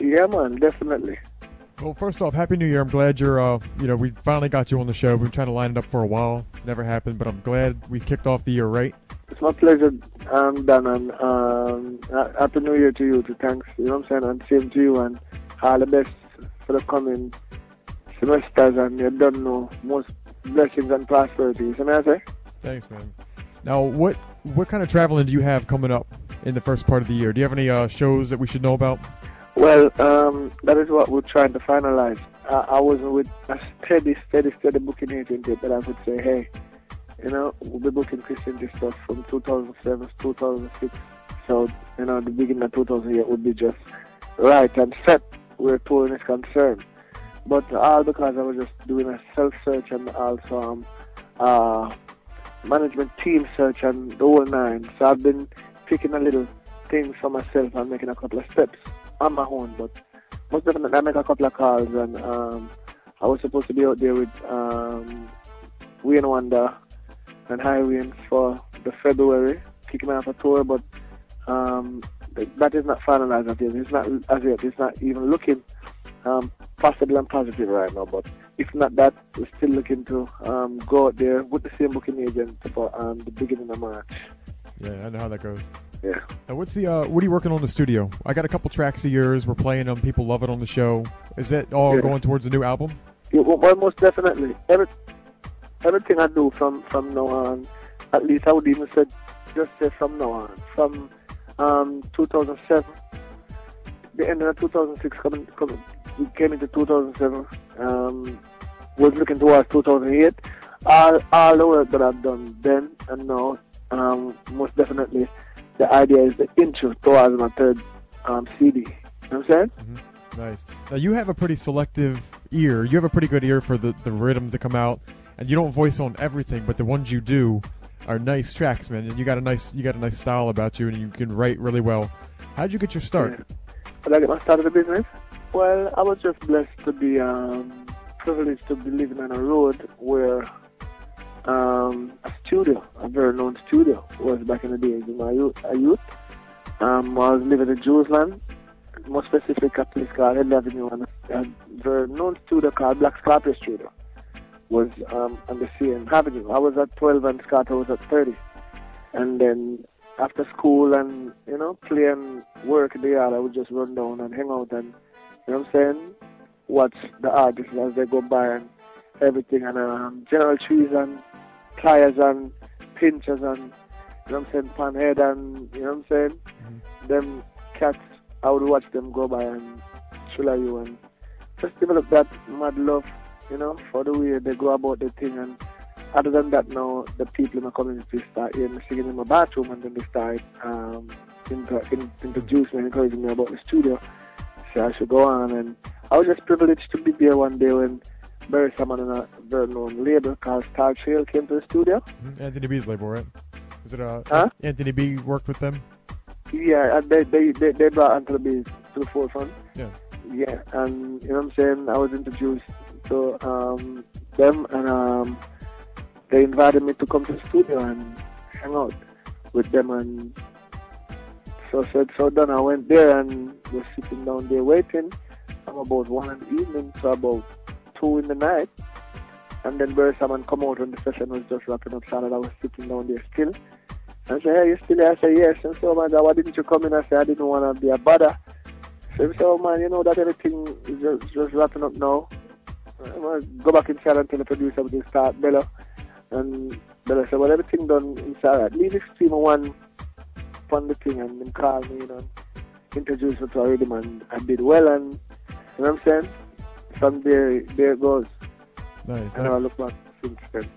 Yeah, man, definitely. Well, first off, Happy New Year. I'm glad you're, uh, you know, we finally got you on the show. We've been trying to line it up for a while. Never happened, but I'm glad we kicked off the year right. It's my pleasure, um, Dan, and um, happy New Year to you. To thanks, you know what I'm saying, and same to you, and all the best for the coming semesters. And you don't know most blessings and prosperity. You see what I say? Thanks, man. Now, what what kind of traveling do you have coming up in the first part of the year? Do you have any uh, shows that we should know about? Well, um, that is what we're trying to finalize. I, I was with a steady, steady, steady booking agent that I would say, hey, you know, we'll be booking Christian stuff from 2007 to 2006. So, you know, the beginning of 2008 would be just right and set where touring is concerned. But all because I was just doing a self-search and also um, uh, management team search and the whole nine. So I've been picking a little things for myself and making a couple of steps on my own. But most definitely I make a couple of calls and um, I was supposed to be out there with um, Wayne Wonder and High Winds for the February, kicking off a tour, but um, th- that is not finalized. It's not as yet. It's not even looking um, possible and positive right now. But if not that, we're still looking to um, go out there with the same booking agent for um, the beginning of March. Yeah, I know how that goes. Yeah. Now, what's the uh, what are you working on in the studio? I got a couple tracks of yours. We're playing them. People love it on the show. Is that all Yeah. going towards a new album? Yeah, well, well, most definitely. Every, everything I do from from now on, at least I would even say, just say from now on, from um, 2007, the end of 2006, coming, coming, we came into 2007, um, was looking towards 2008. All, all the work that I've done then and now, um, most definitely, the idea is the intro towards my third um, CD. You know what I'm saying? Nice. Now you have a pretty selective ear. You have a pretty good ear for the, the rhythms that come out, and you don't voice on everything, but the ones you do are nice tracks, man. And you got a nice you got a nice style about you, and you can write really well. How'd you get your start? How did I get my start of the business? Well, I was just blessed to be um, privileged to be living on a road where um, a studio, a very known studio, was back in the days in my youth. A youth. Um, I was living in Jerusalem, more specific a place called Head Avenue, and a, a very known studio called Black Scorpio Studio was um, on the same avenue. I was at 12 and Scott was at 30. And then after school and, you know, play and work there, I would just run down and hang out and, you know what I'm saying, watch the artists as they go by and everything. And um, General Trees and Pliers and Pinchers and, you know what I'm saying, Panhead and, you know what I'm saying, them cats, I would watch them go by and thriller you and just develop that mad love, you know, for the way they go about the thing. And other than that, now the people in my community start hearing me singing in my bathroom, and then they start um, into, in, introducing and encouraging me about the studio. I should go on, and I was just privileged to be there one day when Barry Salmon and a very known label called Star Trail came to the studio. Mhm. Anthony B's label, right? Is it uh Huh? Anthony B worked with them? Yeah, they they they, they brought Anthony B to the forefront. Yeah. Yeah, and you know what I'm saying. I was introduced to um, them, and um, they invited me to come to the studio and hang out with them. And so I said so done. I went there and was sitting down there waiting from about one in the evening to about two in the night. And then Barry Salmon come out when the session was just wrapping up. That I was sitting down there still. And say, hey, you still there? I say, yes. And so, man, why didn't you come in? I say, I didn't want to be a bother. So he said, oh, man, you know that everything is just, just wrapping up now. I'm going to go back inside and tell the producer we can start Bello. And Bello said, well, everything done inside. Leave this Extreme one on the thing and then call me, you know, introduce me to a rhythm and I did well. And, you know what I'm saying? From there, there it goes. Nice. And I look back since then.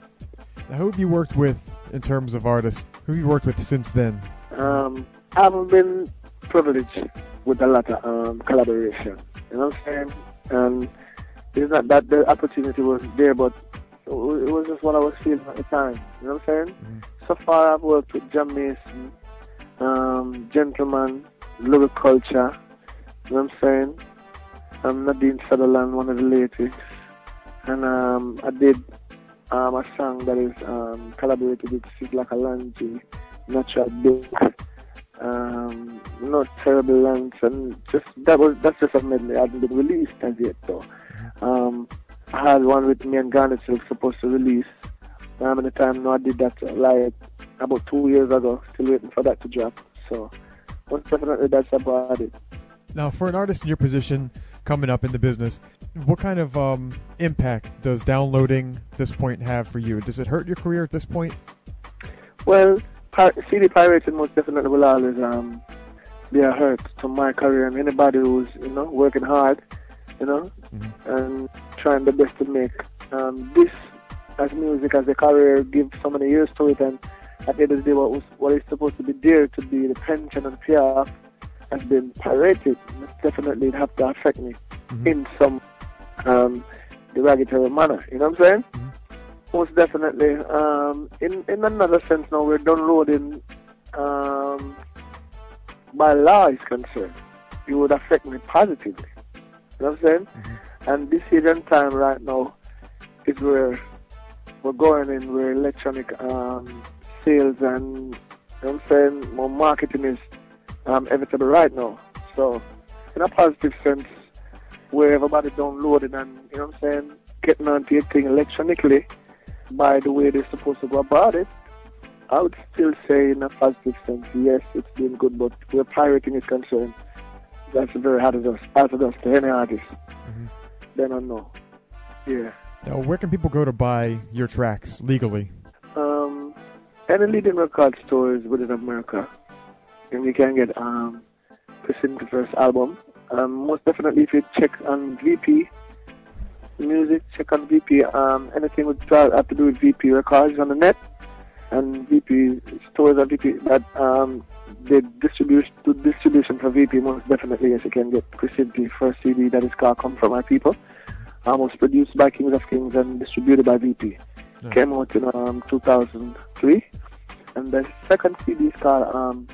Now, who have you worked with in terms of artists? Who have you worked with since then? Um, I've been privileged with a lot of um, collaboration. You know what I'm saying? And it's not that the opportunity was there, but it was just what I was feeling at the time. You know what I'm saying? So far, I've worked with Jah Mason, um, Gentleman, Lyric Culture. You know what I'm saying? Um, Nadine Sutherland, one of the latest, and um, I did um, a song that is um, collaborated with Sizzla Kalonji, Natural Black, um, Not Terrible Lance, and just that was that's just a medley. I hasn't been released as yet though. Um, I had one with me and Garnet Silk supposed to release. Um, at the time, no, I did that like about two years ago. Still waiting for that to drop. So, most definitely that's about it. Now, for an artist in your position coming up in the business, what kind of um, impact does downloading this point have for you? Does it hurt your career at this point? Well, pir- CD pirating most definitely will always um, be a hurt to my career and anybody who's you know working hard, you know, and trying the best to make um, this as music as a career, give so many years to it, and at the end of the day, what was what is supposed to be there to be the pension and payoff has been pirated. Definitely, it have to affect me in some um, derogatory manner. You know what I'm saying? Most definitely. Um, in in another sense, now we're downloading. Um, by law is concerned, it would affect me positively. You know what I'm saying? And this and time right now is where we're going in where electronic um, sales and you know what I'm saying more marketing is um, inevitable right now. So in a positive sense, where everybody downloading and you know what I'm saying, getting onto your thing electronically by the way they're supposed to go about it, I would still say in a positive sense, yes, it's doing good, but where pirating is concerned, that's very hazardous, hazardous to any artist. Then I know. Yeah. Now, where can people go to buy your tracks legally? Um, any leading record stores within America, and you can get um, Chrisinti first album. Um, most definitely, if you check on VP Music, check on VP. Um, anything with have to do with VP Records on the net, and VP stores and VP that um, the distribution the distribution for VP most definitely yes you can get Chrisinti first CD that is called Come From My People. Um, was produced by Kings of Kings and distributed by VP. Came out in um, 2003. And the second CD is called um,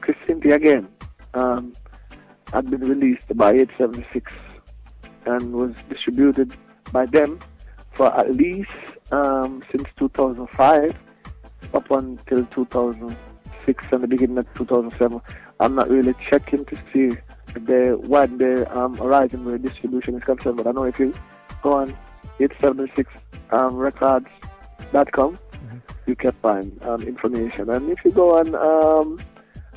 Chrisinti Again. Um, had been released by 876 and was distributed by them for at least um, since 2005 up until 2006 and the beginning of 2007. I'm not really checking to see the what the um, horizon where distribution is concerned, but I know if you go on 876 um, records.com, you can find um, information. And if you go on um,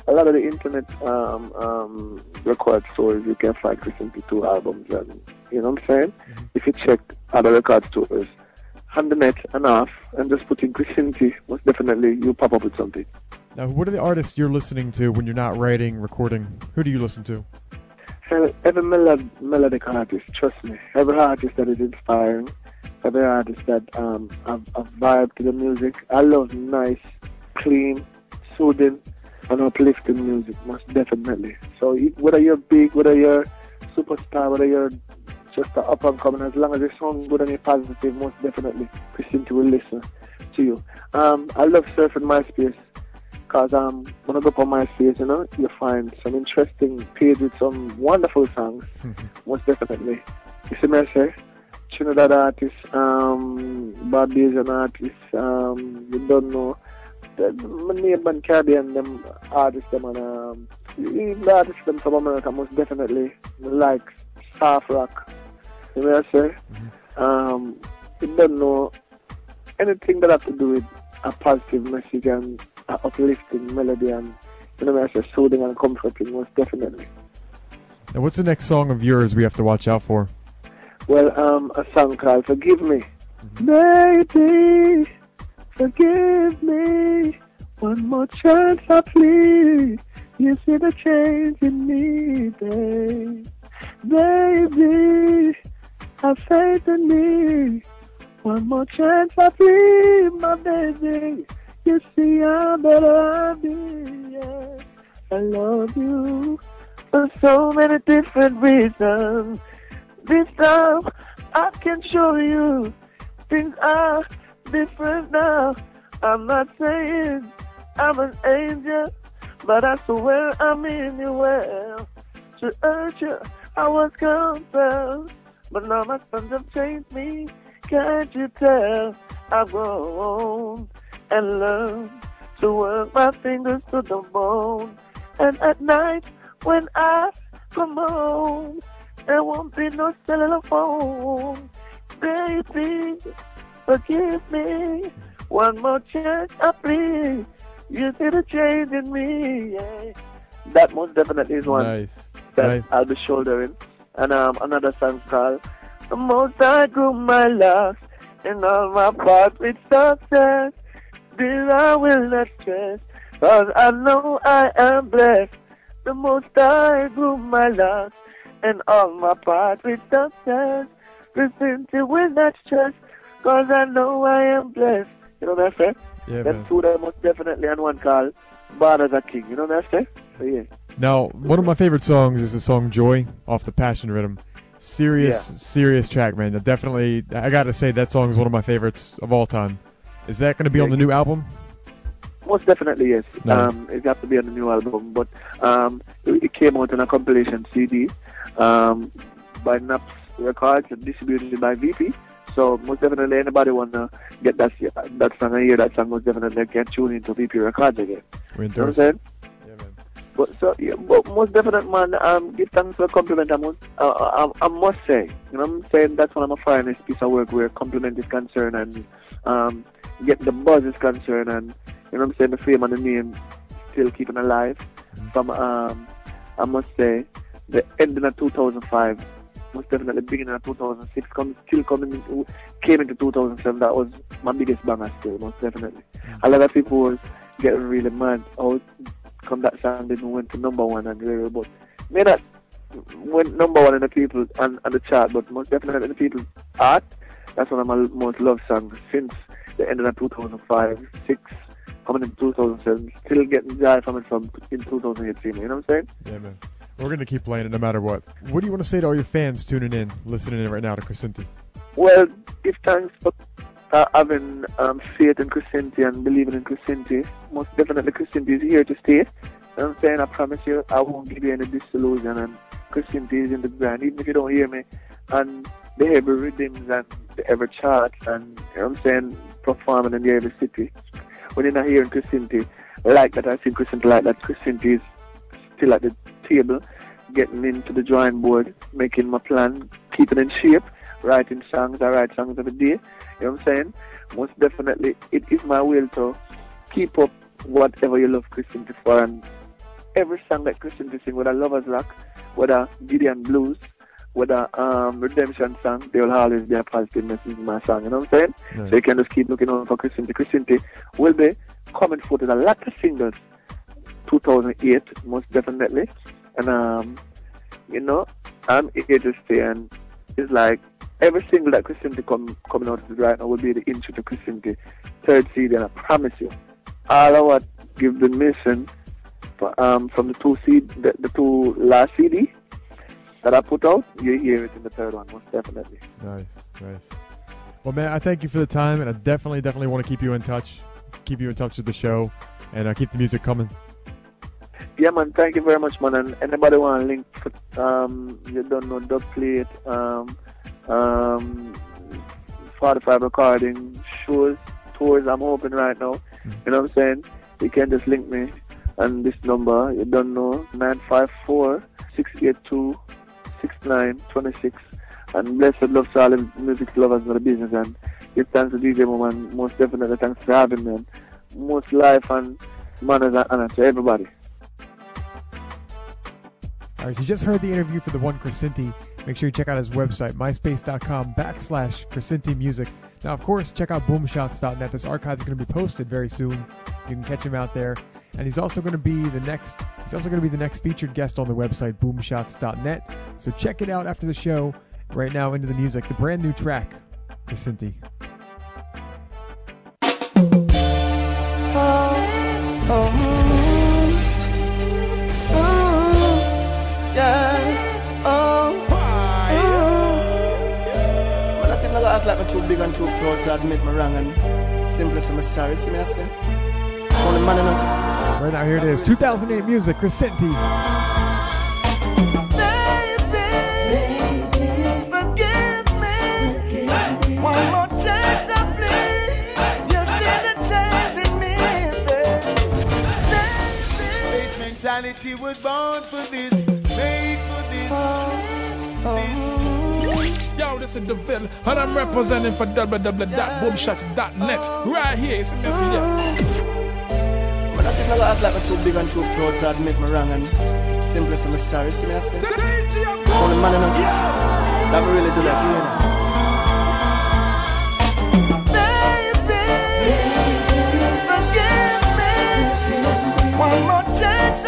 a lot of the internet um, um, record stores, you can find Christian P2 albums. And you know what I'm saying? If you check other record stores on the net and off, and just put in Chrisinti, most definitely you'll pop up with something. Now, what are the artists you're listening to when you're not writing, recording? Who do you listen to? Every, melod- melodic artist, trust me, every artist that is inspiring, every artist that um, have a vibe to the music. I love nice, clean, soothing, and uplifting music, most definitely. So whether you're big, whether you're superstar, whether you're just a up and coming, as long as it sounds good and you're positive, most definitely, Chrisinti will listen to you. Um, I love surfing MySpace because um, when I go up on MySpace, you know, you find some interesting page with some wonderful songs, most definitely. You see me I say? Trinidad artists, um, Barbadian artists, um, you don't know. The, my neighbor Caribbean, them artists, them and um, the artists them from America, most definitely like soft rock. You know what I say? Um, you don't know anything that have to do with a positive message and a uplifting melody and you know I say, soothing and comforting, most definitely. Now, what's the next song of yours we have to watch out for? Well, um, a song called Forgive Me. Baby, forgive me. One more chance, I plead. You see the change in me, babe. Baby, have faith in me. One more chance, I plead, my baby. You see how better I be, yeah. I love you for so many different reasons. This time I can show you things are different now. I'm not saying I'm an angel, but I swear I'm in your well. To urge you, I was compelled, but now my friends have changed me. Can't you tell? I've grown and learned to work my fingers to the bone. And at night, when I come home, there won't be no cellular phone. Baby, forgive me. One more chance, I please. You see the change in me. Yeah. That most definitely is one Nice. that Nice. I'll be shouldering. And um, another song called The Most I Grew My Locks and all my parts with success. This I will not stress, cause I know I am blessed. The Most I Grew My Locks and all my parts with success. Listen to will not stress, cause I know I am blessed. You know what I'm saying? Yeah, Them man. two that most definitely and one call Bad as a King. You know what I'm saying? So yeah. Now, one of my favorite songs is the song Joy off the Passion Rhythm. Serious, serious track, man. Definitely, I gotta say that song is one of my favorites of all time. Is that gonna be on the new album? Most definitely yes. Nice. Um, it got to be on the new album, but um, it, it came out on a compilation CD um, by Naps Records and distributed by VP. So most definitely anybody wanna get that that song and hear that song, most definitely can tune into VP Records again. We You know what I'm saying? But so, yeah, but most definite man, um, give thanks for a compliment. I must, uh, I, I must say, you know, I'm saying that's one of my finest piece of work where compliment is concerned and um, get the buzz is concerned, and you know, I'm saying the fame and the name still keeping alive. From um, I must say, the ending of 2005, most definitely beginning of 2006, come, still coming, into, came into 2007. That was my biggest banger still, most definitely. A lot of people was getting really mad. Oh, come that song didn't went to number one and really, but may not went number one in the people and, and the chart, but most definitely in the people's art. That's one of my most loved songs since the end of 2005, six, coming in 2007, still getting joy from it from in 2018. You know what I'm saying? Yeah, man. We're gonna keep playing it no matter what. What do you want to say to all your fans tuning in, listening in right now to Chrisinti? Well, give thanks for uh, having um, faith in Chrisinti and believing in Chrisinti. Most definitely, Chrisinti is here to stay. You I'm saying? I promise you, I won't give you any disillusion. And Chrisinti is in the ground, even if you don't hear me. And the every rhythms and the every charts and, you know I'm saying, performing in the every city. When you're not hearing Chrisinti like that, I see Chrisinti like that. Chrisinti is still at the table, getting into the drawing board, making my plan, keeping in shape, writing songs. I write songs every day. You know what I'm saying? Most definitely, it is my will to keep up whatever you love Chrisinti for. And every song that Chrisinti sing, whether Lovers Rock, whether Gideon Blues, whether um, Redemption song, they will always be a positive message in my song. You know what I'm saying? Nice. So you can just keep looking out for Chrisinti. Chrisinti will be coming forth with a lot of singles 2008, most definitely. And, um, you know, I'm here to stay. And it's like every single that Chrisinti come, coming out right now will be the intro to Chrisinti. Third CD, and I promise you, all of what you've been missing for, um, from the two CD, the, the two last CD that I put out, you hear it in the third one, most definitely. Nice, nice. Well, man, I thank you for the time, and I definitely, definitely want to keep you in touch, keep you in touch with the show, and uh, keep the music coming. Yeah, man. Thank you very much, man. And anybody want a link um, you don't know, dub plate, um, um, 45 recording, shows, tours I'm open right now. You know what I'm saying? You can just link me on this number. You don't know, 954 682 6926. And blessed love to all the music lovers of the business. And give thanks to DJ Moman. Most definitely thanks for having me. And most life and manners and honor to everybody. All right, so you just heard the interview for the one Chrisinti. Make sure you check out his website, myspace.com backslash Chrisinti Music. Now, of course, check out boomshots.net. This archive is going to be posted very soon. You can catch him out there. And he's also going to be the next. He's also going to be the next featured guest on the website, boomshots.net. So check it out after the show. Right now, into the music, the brand new track, Chrisinti. Yeah. Oh. oh like life are too big and too proud to admit my wrong and simply say I'm sorry, see me I say. Only man enough. Right now, here it is 2008 music, Chrisinti. Forgive me. One more chance, I please. You see the change in me, Bassmentality was born for this, made for this. Oh, oh. Yo, this is the Ville, and I'm representing for www.boomshots.net. Right here, it's Missy. Yeah. But I think I act like I'm too big and too proud to admit my wrong and simply say I'm sorry, see me I say. Only man enough. That me really do that, you know. One more chance,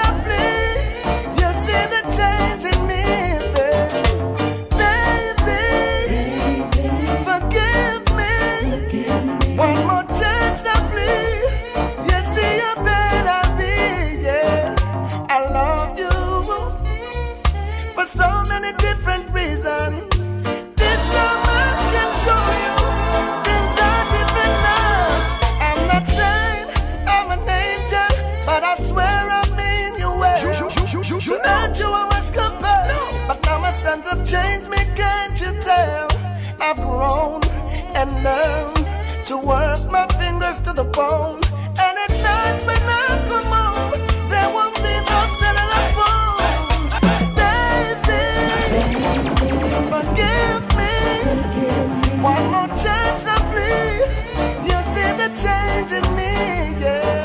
have changed me, can't you tell? I've grown and learned to work my fingers to the bone, and at nights when I come home, there won't be no cellular phone. Baby, forgive me. One more chance, I please. You see the change in me, yeah.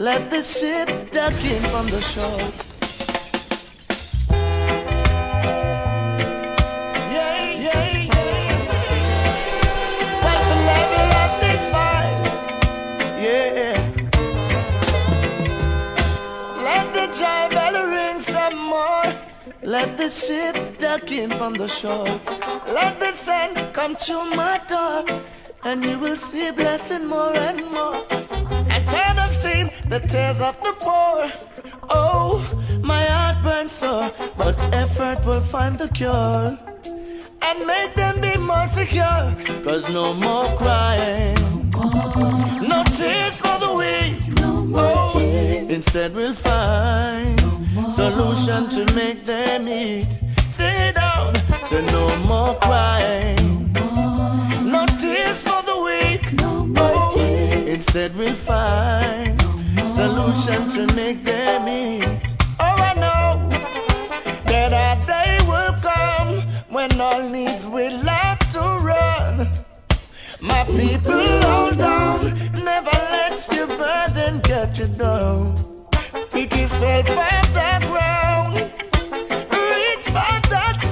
Let the ship duck in from the shore. Let the joy ring some more. Let the ship duck in from the shore. Let the sun come to my door. And you will see blessing more and more. The tears of the poor. Oh, my heart burns sore, but effort will find the cure. And make them be more secure. Cause no more crying. No tears for the weak. Oh, instead we'll find solution to make them eat. Sit down, so no more crying. No tears for the weak. Oh, instead we'll find solution to make them eat. Oh, I know that our day will come when all needs will have to run. My people, hold on. Never let your burden get you down. Pick yourself off the ground. Reach for that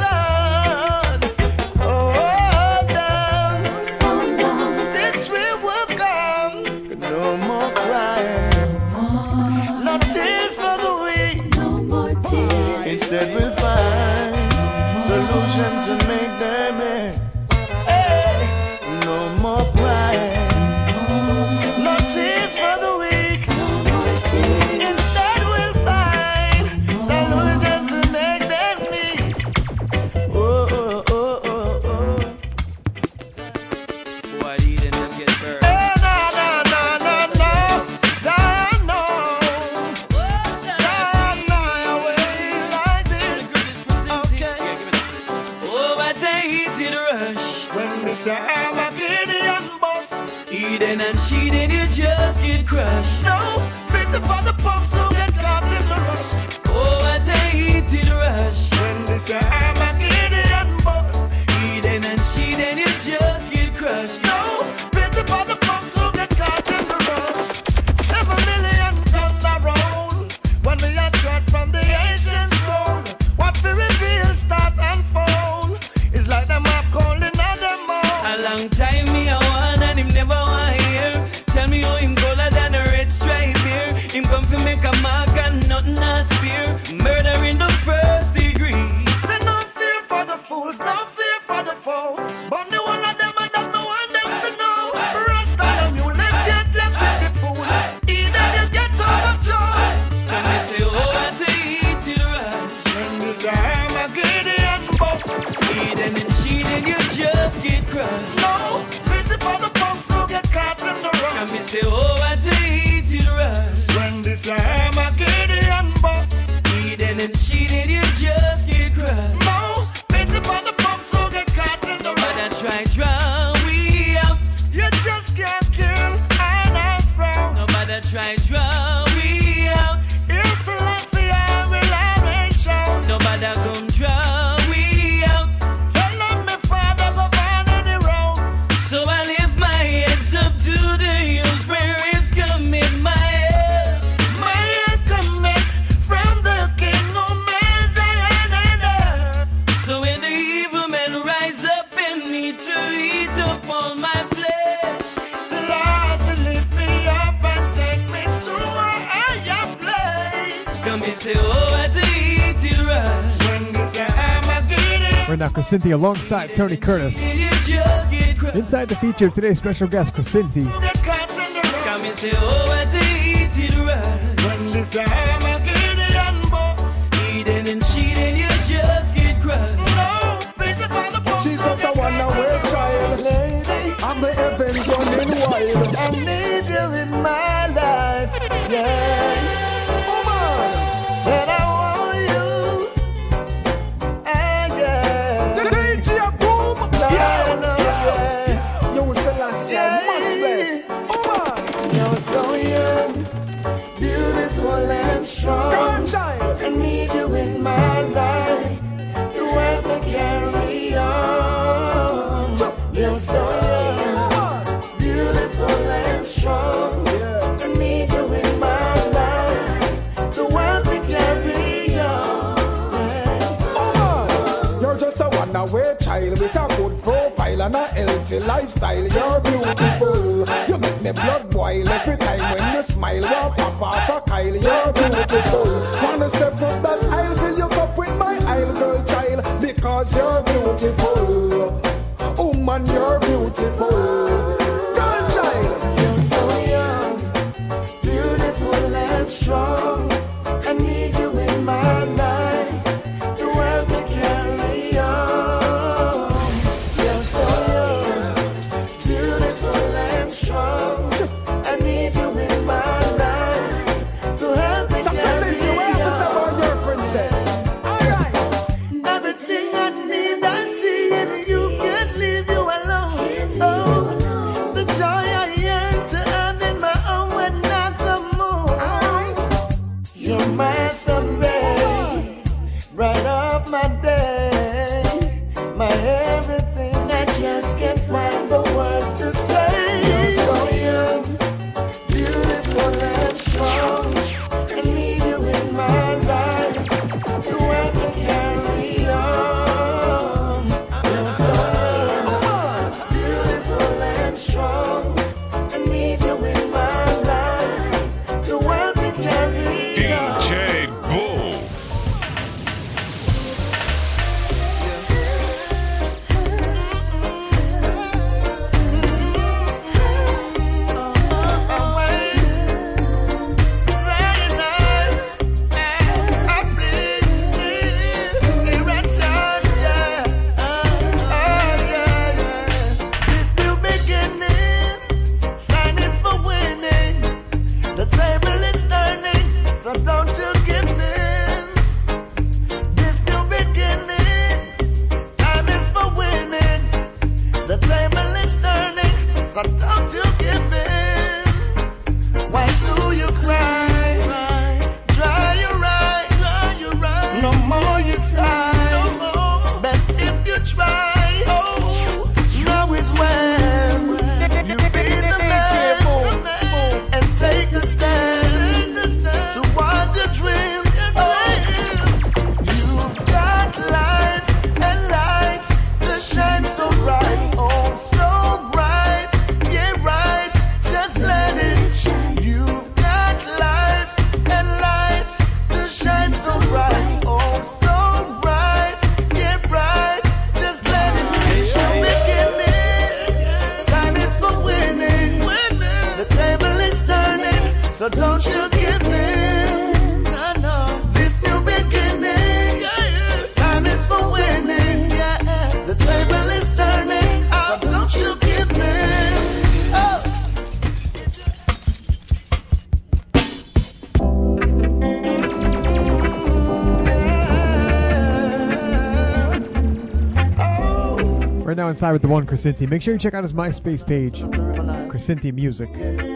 Alongside Tony Curtis. Inside the feature, today's special guest, Chrisinti. She's. I'm the running wild. I need you in my life. Yeah. your lifestyle, you're beautiful. You make me blood boil every time when you smile. Well, Papa, Papa Kyle, you're beautiful. Wanna step up that aisle, fill you up with my aisle, girl, child, because you're beautiful. side with the one Chrisinti. Make sure you check out his MySpace page, Chrisinti Music.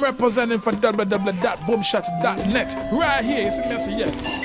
Representing for www.boomshots.net. Right here, me, yeah.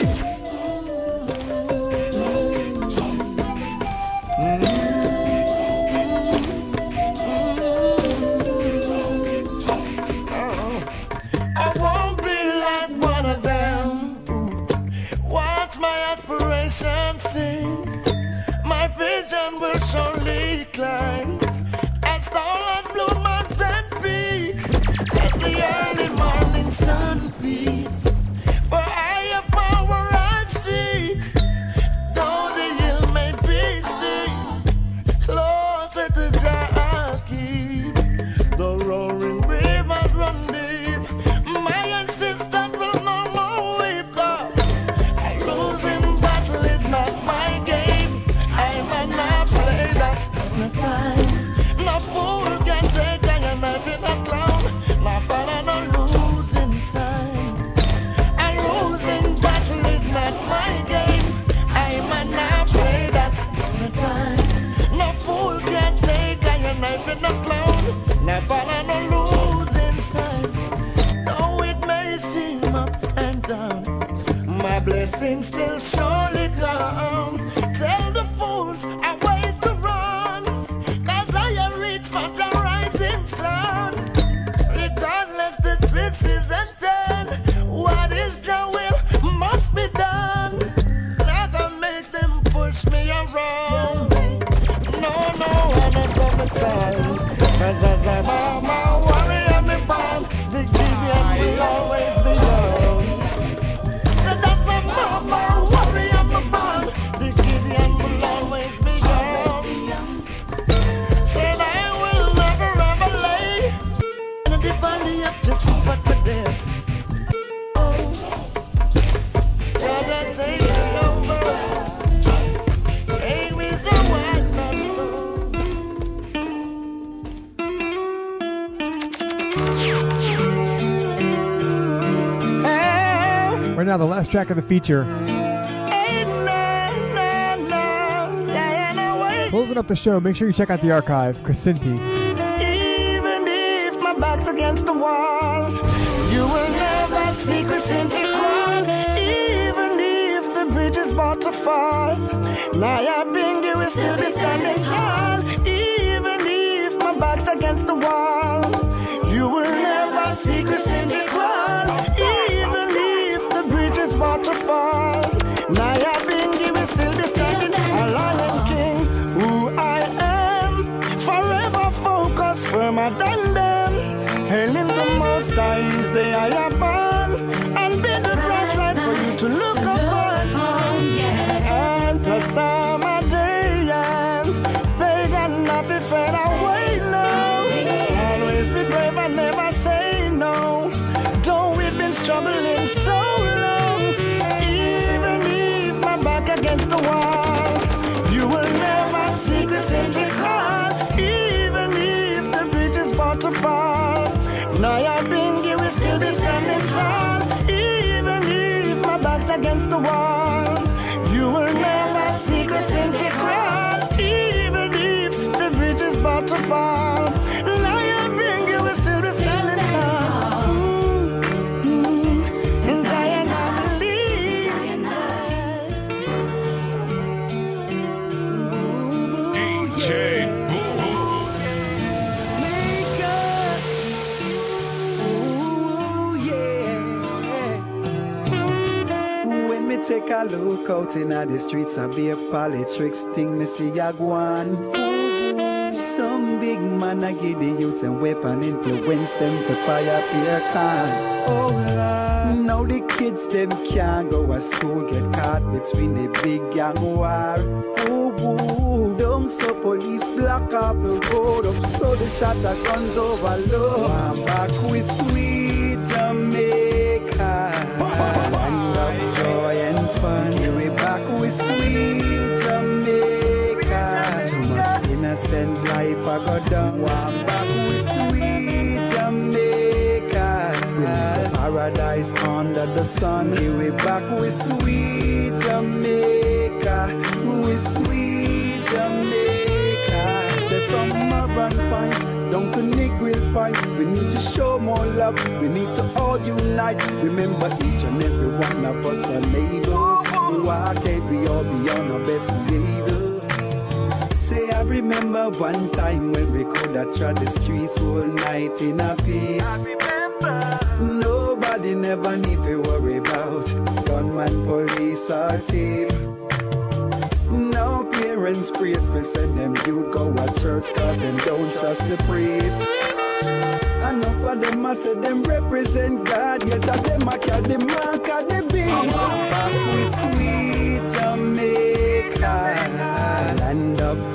Now, the last track of the feature. Closing up the show, make sure you check out the archive, Chrisinti. Even if my back's against the wall, you will never see Chrisinti crawl. Even if the bridge is about to fall, Nyabinghi will still be standing tall. Even if my back's against the wall, look out in the streets, I be a politics thing, me see a go. Some big man I give the youths and weapon influence them to fire fear can. Oh Lord. Now the kids them can't go to school, get caught between the big gang war. Ooh, don't so police block up the road up, so the shot of guns overload. I'm back with sweet Jamaica. I. I'm back with sweet Jamaica. Paradise under the sun. Here We're back with sweet Jamaica. With sweet Jamaica. Say from and point. Down to nickel point. We need to show more love. We need to all unite. Remember each and every one of us are neighbors. Why can't we all be on our best behavior? Say I remember one time when we could have trod the streets all night in a peace. Nobody never need to worry about gunman, police, or thief. Now parents pray for send them you go to church cause them don't trust the priest. Enough of them I say them represent God. Yes, of them I carry the mark of the beast. Back with sweet Jamaica, land of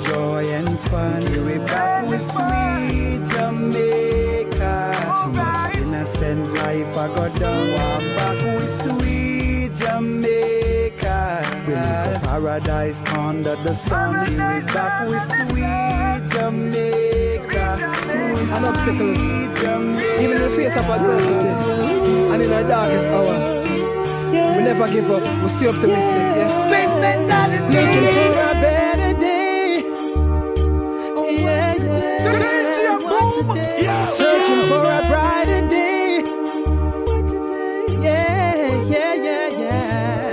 and fun. We back with sweet Jamaica. Too much innocent life I got down. I'm back with sweet Jamaica. We live a paradise under the sun. We back with sweet Jamaica. An obstacle, even in the face of adversity, and in our darkest hour. We never give up, we stay optimistic, yeah. Big mentality. Looking for a better For a brighter day. Yeah, yeah, yeah, yeah.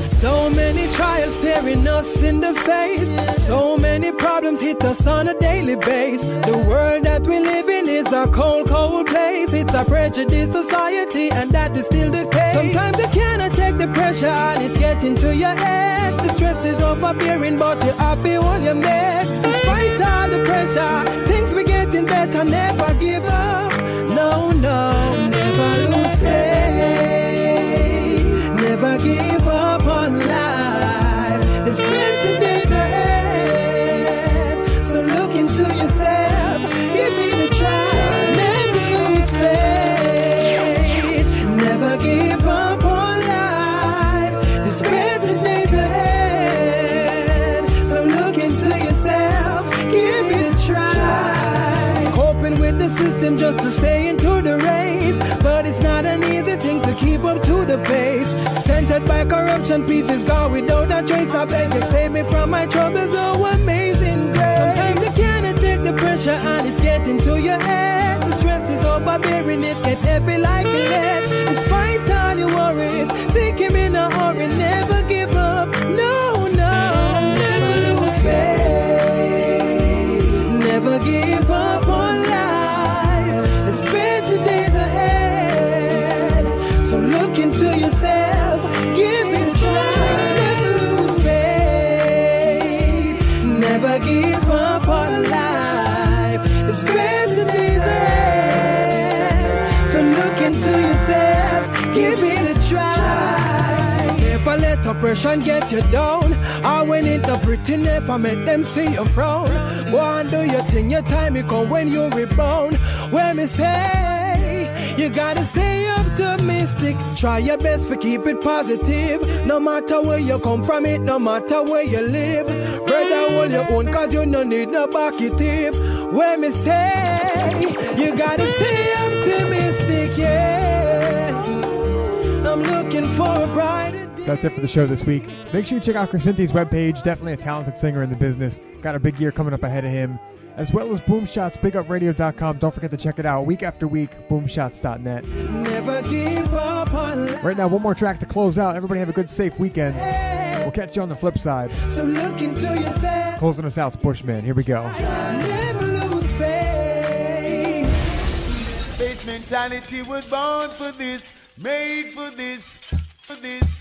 So many trials staring us in the face. So many problems hit us on a daily basis. The world that we live in is a cold, cold place. It's a prejudiced society, and that is still the case. Sometimes you cannot take the pressure, and it's getting to your head. The stress is overbearing, but you're happy when you're next. Despite all the pressure, things be getting better. Never give up. No, no, never lose faith. Never give up just to stay into the race. But it's not an easy thing to keep up to the pace. Centered by corruption, peace is gone without a trace. I beg you, save me from my troubles. Oh, amazing grace. Sometimes you cannot take the pressure and it's getting to your head. The stress is overbearing, it gets heavy like lead. Despite all your worries, seek him in a hurry. Never give up. No, oppression get you down. I went into pretty never make them see you frown. Go and do your thing, your time it come when you rebound. When me say, you gotta stay optimistic. Try your best to keep it positive. No matter where you come from, it no matter where you live. Brother, hold your own, cause you no need no bucket tip. When me say, you gotta stay optimistic, yeah. I'm looking for a brighter That's it for the show this week. Make sure you check out Chrisinti's webpage. Definitely a talented singer in the business. Got a big year coming up ahead of him. As well as Boomshots, BigUpRadio.com. Don't forget to check it out week after week. Boomshots.net. Never give up on life. Right now, one more track to close out. Everybody have a good, safe weekend. We'll catch you on the flip side. So look into yourself. Closing us out, it's Bushman. Here we go. Never lose faith. Bassmentality was born for this, made for this, for this,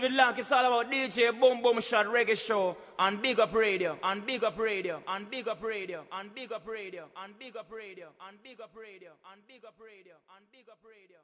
David Lank, it's all about DJ Boom Boom Shot Reggae Show and Big Up Radio and Big Up Radio and Big Up Radio and Big Up Radio and Big Up Radio and Big Up Radio and Big Up Radio and Big Up Radio.